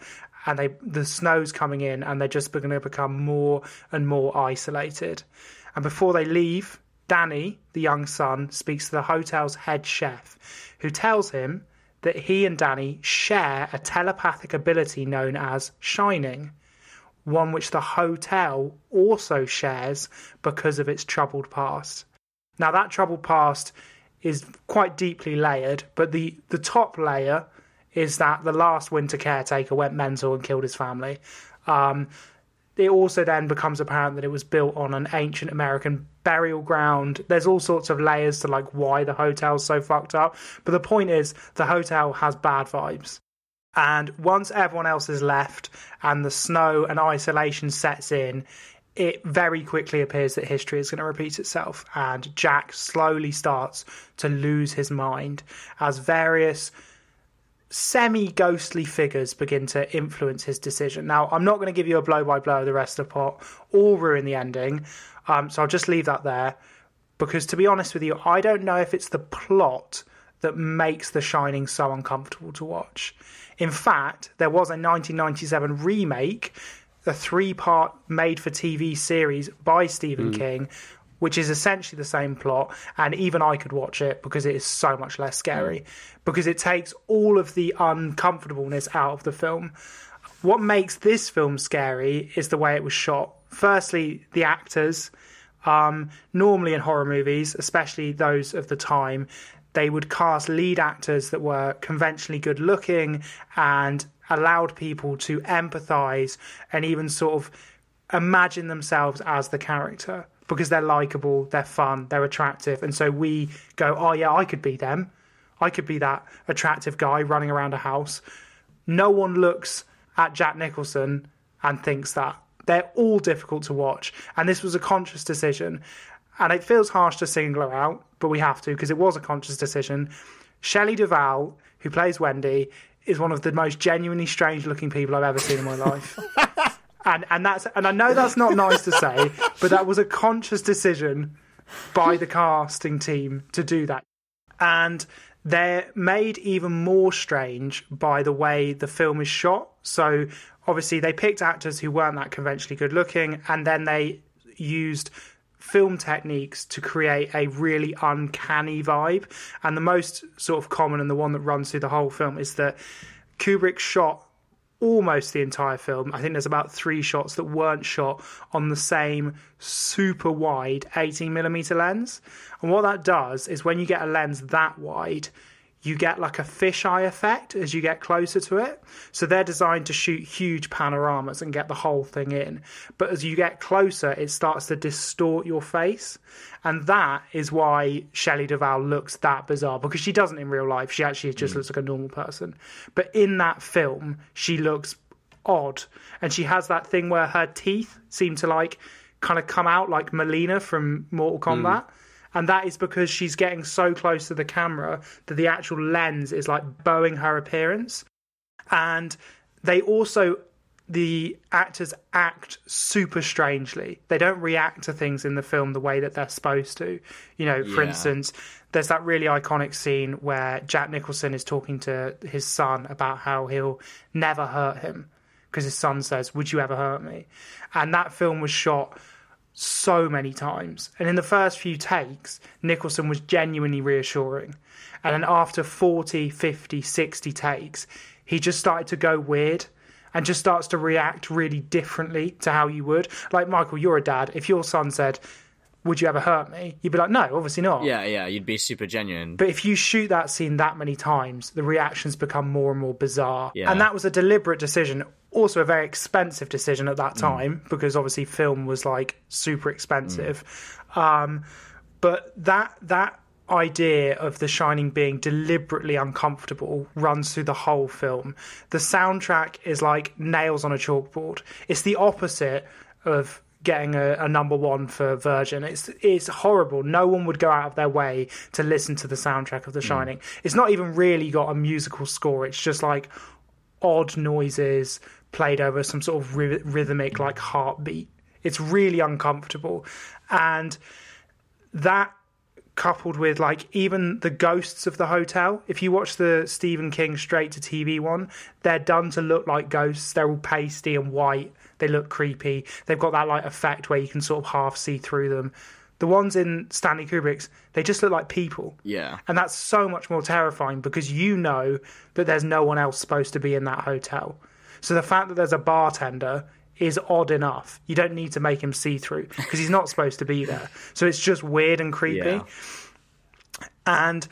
Speaker 8: and they the snow's coming in, and they're just going to become more and more isolated. And before they leave, Danny, the young son, speaks to the hotel's head chef, who tells him that he and Danny share a telepathic ability known as shining, one which the hotel also shares because of its troubled past. Now, that troubled past is quite deeply layered, but the, the top layer is that the last winter caretaker went mental and killed his family. Um, it also then becomes apparent that it was built on an ancient American burial ground. There's all sorts of layers to like why the hotel's so fucked up. But the point is, the hotel has bad vibes. And once everyone else is left and the snow and isolation sets in, it very quickly appears that history is going to repeat itself. And Jack slowly starts to lose his mind as various semi ghostly figures begin to influence his decision. Now, I'm not going to give you a blow by blow of the rest of the plot or ruin the ending, um, so I'll just leave that there. Because to be honest with you, I don't know if it's the plot that makes The Shining so uncomfortable to watch. In fact, there was a 1997 remake, a three part made for TV series by Stephen King, which is essentially the same plot, and even I could watch it because it is so much less scary. Because it takes all of the uncomfortableness out of the film. What makes this film scary is the way it was shot. Firstly, the actors. Um, normally in horror movies, especially those of the time, they would cast lead actors that were conventionally good looking and allowed people to empathize and even sort of imagine themselves as the character because they're likable, they're fun, they're attractive. And so we go, oh, yeah, I could be them. I could be that attractive guy running around a house. No one looks at Jack Nicholson and thinks that. They're all difficult to watch. And this was a conscious decision. And it feels harsh to single her out, but we have to because it was a conscious decision. Shelley Duvall, who plays Wendy, is one of the most genuinely strange looking people I've ever seen in my life. and and that's and I know that's not nice to say, but that was a conscious decision by the casting team to do that. And they're made even more strange by the way the film is shot. So obviously they picked actors who weren't that conventionally good looking and then they used film techniques to create a really uncanny vibe. And the most sort of common and the one that runs through the whole film is that Kubrick shot almost the entire film. I think there's about three shots that weren't shot on the same super wide 18 millimeter lens. And what that does is when you get a lens that wide, you get like a fisheye effect as you get closer to it. So they're designed to shoot huge panoramas and get the whole thing in. But as you get closer, it starts to distort your face. And that is why Shelley Duvall looks that bizarre because she doesn't in real life. She actually just mm. looks like a normal person. But in that film, she looks odd. And she has that thing where her teeth seem to like kind of come out like Mileena from Mortal mm. Kombat. And that is because she's getting so close to the camera that the actual lens is like bowing her appearance. And they also, the actors act super strangely. They don't react to things in the film the way that they're supposed to. You know, for
Speaker 9: Yeah.
Speaker 8: instance, there's that really iconic scene where Jack Nicholson is talking to his son about how he'll never hurt him because his son says, Would you ever hurt me? And that film was shot so many times. And in the first few takes, Nicholson was genuinely reassuring. And then after 40, 50, 60 takes, he just started to go weird and just starts to react really differently to how you would. Like, Michael, you're a dad. If your son said, Would you ever hurt me? You'd be like, No, obviously not.
Speaker 9: Yeah, yeah, you'd be super genuine.
Speaker 8: But if you shoot that scene that many times, the reactions become more and more bizarre.
Speaker 9: Yeah.
Speaker 8: And that was a deliberate decision, also a very expensive decision at that mm. time, because obviously film was like super expensive. Mm. Um, but that that idea of The Shining being deliberately uncomfortable runs through the whole film. The soundtrack is like nails on a chalkboard. It's the opposite of getting a, a number one for Virgin. It's it's horrible. No one would go out of their way to listen to the soundtrack of The mm. Shining. It's not even really got a musical score. It's just like odd noises played over some sort of ry- rhythmic like heartbeat. It's really uncomfortable, and that coupled with like even the ghosts of the hotel. If you watch the Stephen King straight to TV one, they're done to look like ghosts. They're all pasty and white. They look creepy. They've got that like effect where you can sort of half see through them. The ones in Stanley Kubrick's, they just look like people.
Speaker 9: Yeah.
Speaker 8: And that's so much more terrifying because you know that there's no one else supposed to be in that hotel. So the fact that there's a bartender is odd enough. You don't need to make him see through because he's not supposed to be there. So it's just weird and creepy.
Speaker 9: Yeah.
Speaker 8: And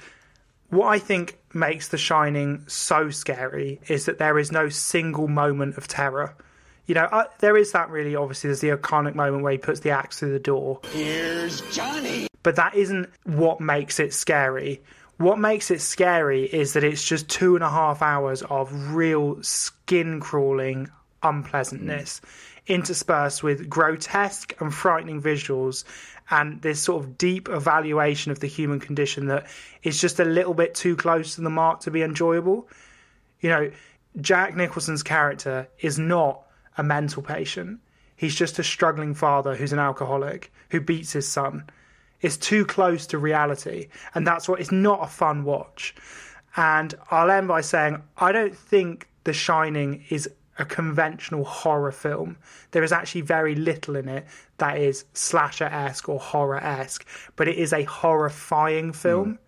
Speaker 8: what I think makes The Shining so scary is that there is no single moment of terror. You know, uh, there is that really obviously. There's the iconic moment where he puts the axe through the door.
Speaker 5: Here's Johnny.
Speaker 8: But that isn't what makes it scary. What makes it scary is that it's just two and a half hours of real skin crawling unpleasantness, hmm. interspersed with grotesque and frightening visuals and this sort of deep evaluation of the human condition that is just a little bit too close to the mark to be enjoyable. You know, Jack Nicholson's character is not a mental patient. He's just a struggling father who's an alcoholic who beats his son. It's too close to reality, and that's what it's not a fun watch. And I'll end by saying I don't think The Shining is a conventional horror film. There is actually very little in it that is slasher esque or horror esque, but it is a horrifying hmm. film.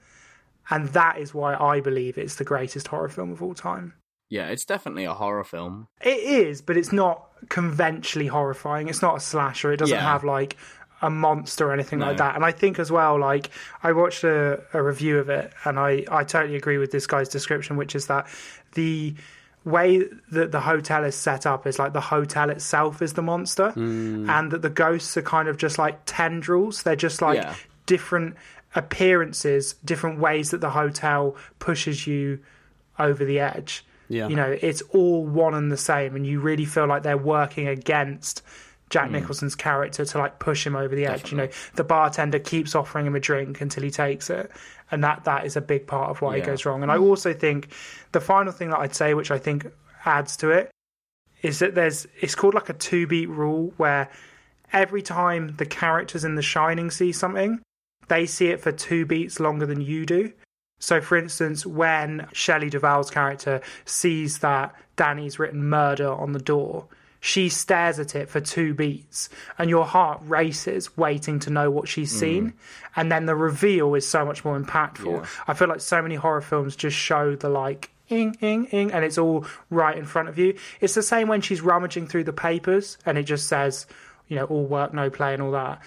Speaker 8: And that is why I believe it's the greatest horror film of all time.
Speaker 9: Yeah, it's definitely a horror film.
Speaker 8: It is, but it's not conventionally horrifying. It's not a slasher. It doesn't
Speaker 9: Yeah.
Speaker 8: have like a monster or anything like that. And I think as well, like I watched a, a review of it, and I I totally agree with this guy's description, which is that the way that the hotel is set up is like the hotel itself is the monster, hmm. and that the ghosts are kind of just like tendrils. They're just like
Speaker 9: Yeah.
Speaker 8: different appearances, different ways that the hotel pushes you over the edge.
Speaker 6: Yeah.
Speaker 8: You know, it's all one and the same, and you really feel like they're working against Jack hmm. Nicholson's character to like push him over the edge. You know, the bartender keeps offering him a drink until he takes it, and that that is a big part of why it goes wrong. And I hmm. also think the final thing that I'd say, which I think adds to it, is that there's it's called like a two beat rule where every time the characters in The Shining see something, they see it for two beats longer than you do. So, for instance, when Shelley Duvall's character sees that Danny's written murder on the door, she stares at it for two beats, and your heart races, waiting to know what she's mm. seen. And then the reveal is so much more impactful. I feel like so many horror films just show the like, ing, ing, ing, and it's all right in front of you. It's the same when she's rummaging through the papers and it just says, you know, all work, no play, and all that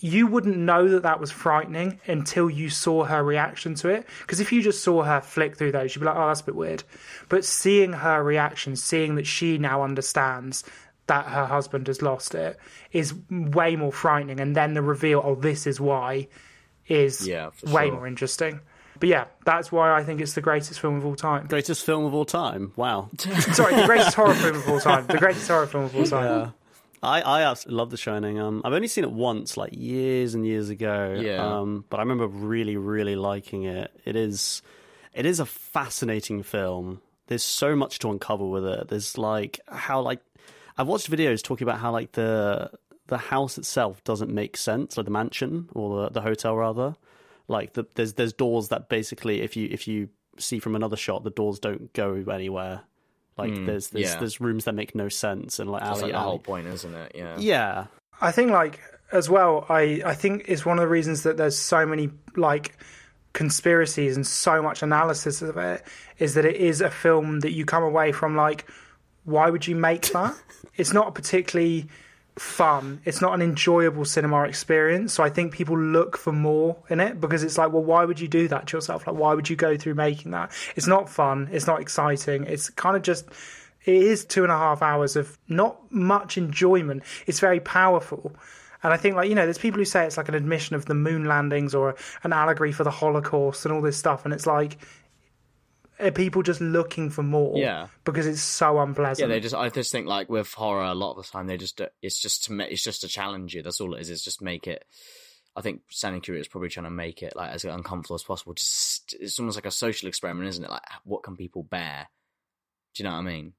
Speaker 8: you wouldn't know that that was frightening until you saw her reaction to it. Because if you just saw her flick through those, you'd be like, oh, that's a bit weird. But seeing her reaction, seeing that she now understands that her husband has lost it, is way more frightening. And then the reveal, oh, this is why, is
Speaker 9: Yeah,
Speaker 8: way
Speaker 9: sure.
Speaker 8: more interesting. But yeah, that's why I think it's the greatest film of all time.
Speaker 6: Greatest film of all time. Wow.
Speaker 8: Sorry, the greatest horror film of all time. The greatest horror film of all time.
Speaker 6: Yeah. I, I absolutely love The Shining. Um, I've only seen it once, like years and years ago.
Speaker 9: Yeah.
Speaker 6: Um, but I remember really, really liking it. It is, it is a fascinating film. There's so much to uncover with it. There's like how like I've watched videos talking about how like the the house itself doesn't make sense, like the mansion or the, the hotel rather. Like the, there's there's doors that basically if you if you see from another shot, the doors don't go anywhere. Like
Speaker 9: Mm,
Speaker 6: there's there's
Speaker 9: yeah.
Speaker 6: there's rooms that make no sense and like
Speaker 9: That's
Speaker 6: alley
Speaker 9: like the
Speaker 6: alley.
Speaker 9: whole point, isn't it? Yeah.
Speaker 6: Yeah.
Speaker 8: I think like as well, I I think it's one of the reasons that there's so many like conspiracies and so much analysis of it is that it is a film that you come away from like why would you make that? it's not a particularly fun. It's not an enjoyable cinema experience. So I think people look for more in it because it's like, well, why would you do that to yourself? Like, why would you go through making that? It's not fun. It's not exciting. It's kind of just, it is two and a half hours of not much enjoyment. It's very powerful. And I think, like, you know, there's people who say it's like an admission of the moon landings or an allegory for the Holocaust and all this stuff. And it's like, are people just looking for more?
Speaker 9: Yeah.
Speaker 8: Because it's so unpleasant.
Speaker 9: Yeah, they just. I just think like with horror, a lot of the time they just. Uh, it's just to. ma- It's just to challenge you. That's all it is. It's just make it. I think Stanley Kubrick is probably trying to make it like as uncomfortable as possible. Just it's almost like a social experiment, isn't it? Like what can people bear? Do you know what I mean?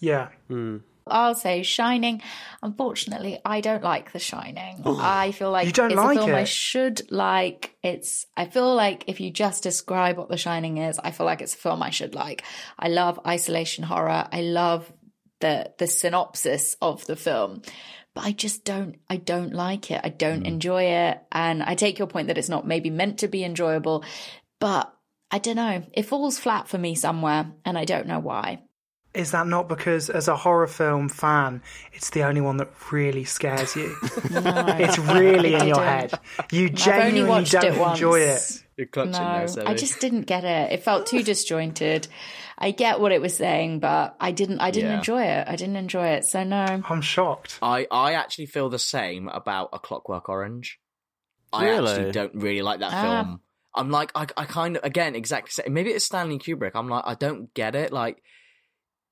Speaker 8: yeah. Hmm.
Speaker 7: I'll say Shining. Unfortunately, I don't like The Shining. I feel like
Speaker 8: You don't
Speaker 7: it's
Speaker 8: like
Speaker 7: a film I should like. It's. I feel like if you just describe what The Shining is, I feel like it's a film I should like. I love isolation horror. I love the the synopsis of the film. But I just don't I don't like it. I don't mm. enjoy it. And I take your point that it's not maybe meant to be enjoyable, but I don't know. It falls flat for me somewhere and I don't know why.
Speaker 8: Is that not because, as a horror film fan, it's the only one that really scares you? it's really in your head. You genuinely
Speaker 7: watched
Speaker 8: don't
Speaker 7: it once.
Speaker 8: enjoy it.
Speaker 9: You're clutching
Speaker 7: no,
Speaker 9: there,
Speaker 7: I just didn't get it. It felt too disjointed. I get what it was saying, but I didn't. I didn't
Speaker 9: Yeah.
Speaker 7: enjoy it. I didn't enjoy it. So no.
Speaker 8: I'm shocked.
Speaker 9: I, I actually feel the same about A Clockwork Orange. I
Speaker 6: Really?
Speaker 9: actually don't really like that
Speaker 7: Ah.
Speaker 9: film. I'm like, I, I kind of, again, exactly same. Maybe it's Stanley Kubrick. I'm like, I don't get it. Like,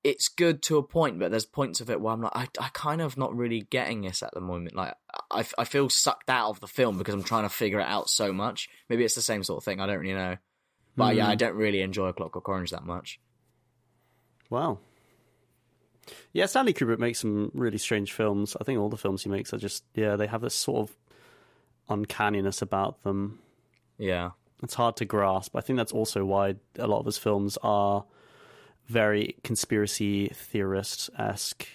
Speaker 9: it's good to a point, but there's points of it where I'm like, I, I kind of not really getting this at the moment. Like, I, I feel sucked out of the film because I'm trying to figure it out so much. Maybe it's the same sort of thing. I don't really know. But yeah, I hmm. don't really enjoy Clockwork Orange that much.
Speaker 6: Wow. Yeah, Stanley Kubrick makes some really strange films. I think all the films he makes are just yeah, they have this sort of uncanniness about them.
Speaker 9: Yeah.
Speaker 6: It's hard to grasp. I think that's also why a lot of his films are very conspiracy theorist esque.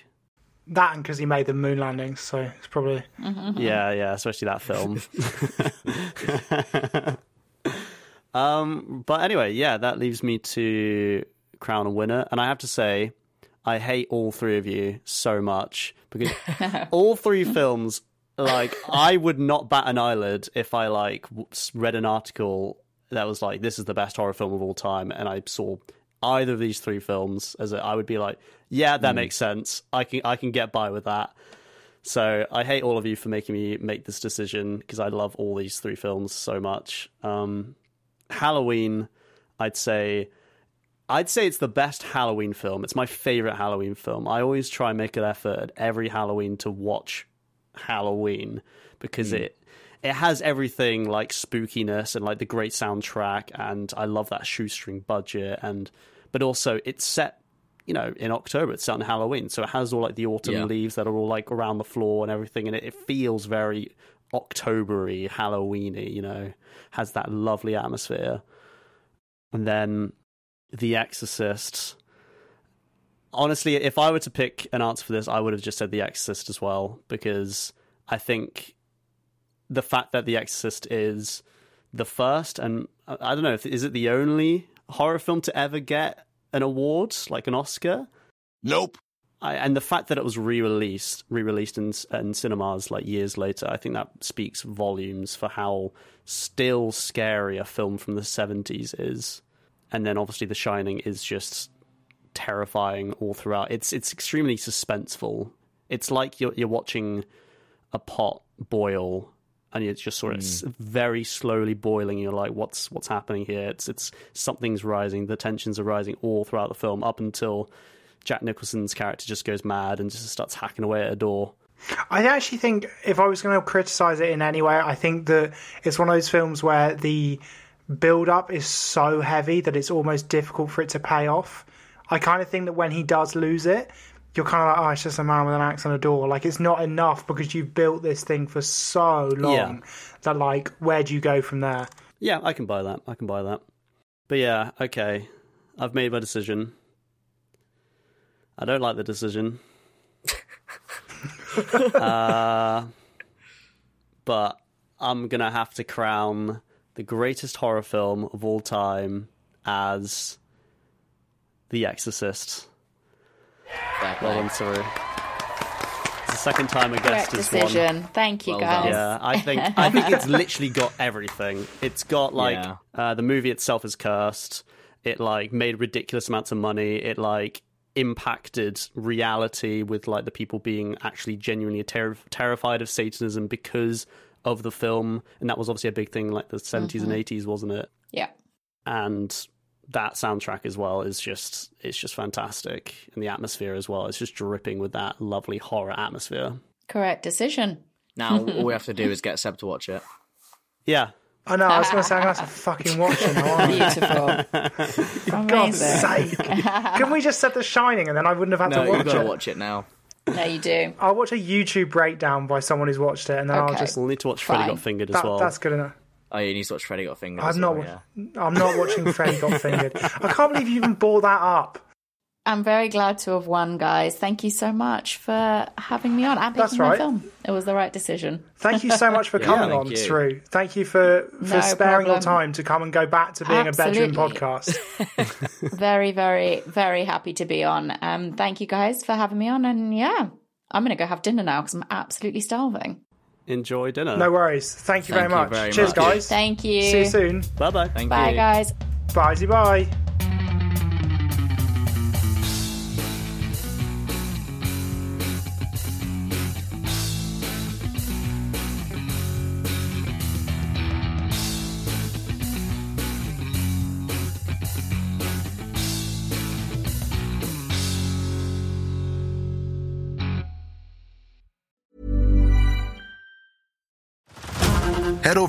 Speaker 8: That and because he made the moon landings, so it's probably.
Speaker 6: Yeah, yeah, especially that film. um, but anyway, yeah, that leaves me to crown a winner, and I have to say, I hate all three of you so much because all three films, like, I would not bat an eyelid if I like read an article that was like, "This is the best horror film of all time," and I saw either of these three films as a, I would be like, "Yeah, that makes sense. I can I can get by with that." So I hate all of you for making me make this decision because I love all these three films so much. Um, Halloween, I'd say, I'd say it's the best Halloween film. It's my favorite Halloween film. I always try and make an effort at every Halloween to watch Halloween because it it has everything like spookiness and like the great soundtrack and I love that shoestring budget and but also it's set you know in October it's set on Halloween so it has all like the autumn
Speaker 9: Yeah.
Speaker 6: leaves that are all like around the floor and everything and it, it feels very Octobery Halloweeny you know has that lovely atmosphere and then The Exorcist honestly, if I were to pick an answer for this, I would have just said The Exorcist as well, because I think the fact that The Exorcist is the first, and I I don't know, if is it the only horror film to ever get an award, like an Oscar?
Speaker 5: Nope.
Speaker 6: I, and the fact that it was re-released, re-released in, in cinemas like years later, I think that speaks volumes for how still scary a film from the seventies is. And then obviously, The Shining is just terrifying all throughout. It's it's extremely suspenseful. It's like you're you're watching a pot boil and it's just sort of mm. very slowly boiling. You're like, what's what's happening here? It's it's something's rising. The tensions are rising all throughout the film up until Jack Nicholson's character just goes mad and just starts hacking away at a door.
Speaker 8: I actually think if I was going to criticize it in any way, I think that it's one of those films where the build up is so heavy that it's almost difficult for it to pay off. I kind of think that when he does lose it, you're kind of like, oh, it's just a man with an axe on a door. Like, it's not enough because you've built this thing for so long yeah. that, like, where do you go from there?
Speaker 6: Yeah, I can buy that. I can buy that. But yeah, okay. I've made my decision. I don't like the decision. uh, but I'm going to have to crown the greatest horror film of all time as The Exorcist. Well done, sorry. It's the second time a guest
Speaker 7: Correct has decision. Won. Thank you, well guys.
Speaker 6: Done. Yeah, I think I think it's literally got everything. It's got like yeah. uh, the movie itself is cursed. It like made ridiculous amounts of money. It like impacted reality with like the people being actually genuinely ter- terrified of Satanism because of the film, and that was obviously a big thing like the 70s mm-hmm. and eighties, wasn't it?
Speaker 7: Yeah.
Speaker 6: And that soundtrack as well is just it's just fantastic, and the atmosphere as well. It's just dripping with that lovely horror atmosphere.
Speaker 7: Correct decision.
Speaker 9: Now all we have to do is get Seb to watch it.
Speaker 6: Yeah,
Speaker 8: I know. I was going to say I'm going to have to fucking watch it now.
Speaker 7: Beautiful.
Speaker 8: For God's sake! Can we just set The Shining and then I wouldn't have had
Speaker 9: no,
Speaker 8: to watch
Speaker 9: you've got
Speaker 8: it?
Speaker 9: to watch it now.
Speaker 7: No, you do.
Speaker 8: I'll watch a YouTube breakdown by someone who's watched it, and then
Speaker 7: Okay.
Speaker 8: I'll just.
Speaker 6: we'll need to watch Freddy Got Fingered as
Speaker 8: That,
Speaker 6: well.
Speaker 8: That's good enough.
Speaker 9: Oh, you need to watch Freddy Got Fingered.
Speaker 8: I'm not.
Speaker 9: well, yeah.
Speaker 8: I'm not watching Freddy Got Fingered. I can't believe you even brought that up.
Speaker 7: I'm very glad to have won, guys. Thank you so much for having me on and picking
Speaker 8: That's
Speaker 7: my
Speaker 8: right.
Speaker 7: film. It was the right decision.
Speaker 8: Thank you so much for coming
Speaker 9: thank
Speaker 8: on,
Speaker 9: you.
Speaker 8: Sru. Thank you for, for
Speaker 7: No
Speaker 8: sparing your time to come and go back to being a bedroom podcast.
Speaker 7: very, very, very happy to be on. Um, thank you guys for having me on. And yeah, I'm going to go have dinner now because I'm absolutely starving.
Speaker 6: Enjoy dinner.
Speaker 8: No worries. Thank you
Speaker 9: Thank
Speaker 8: very
Speaker 9: you
Speaker 8: much.
Speaker 9: very
Speaker 8: Cheers,
Speaker 9: much.
Speaker 8: guys.
Speaker 7: Thank you.
Speaker 8: See you soon.
Speaker 6: Bye bye.
Speaker 9: Thank
Speaker 7: Bye,
Speaker 9: you.
Speaker 7: guys.
Speaker 8: Bye, bye.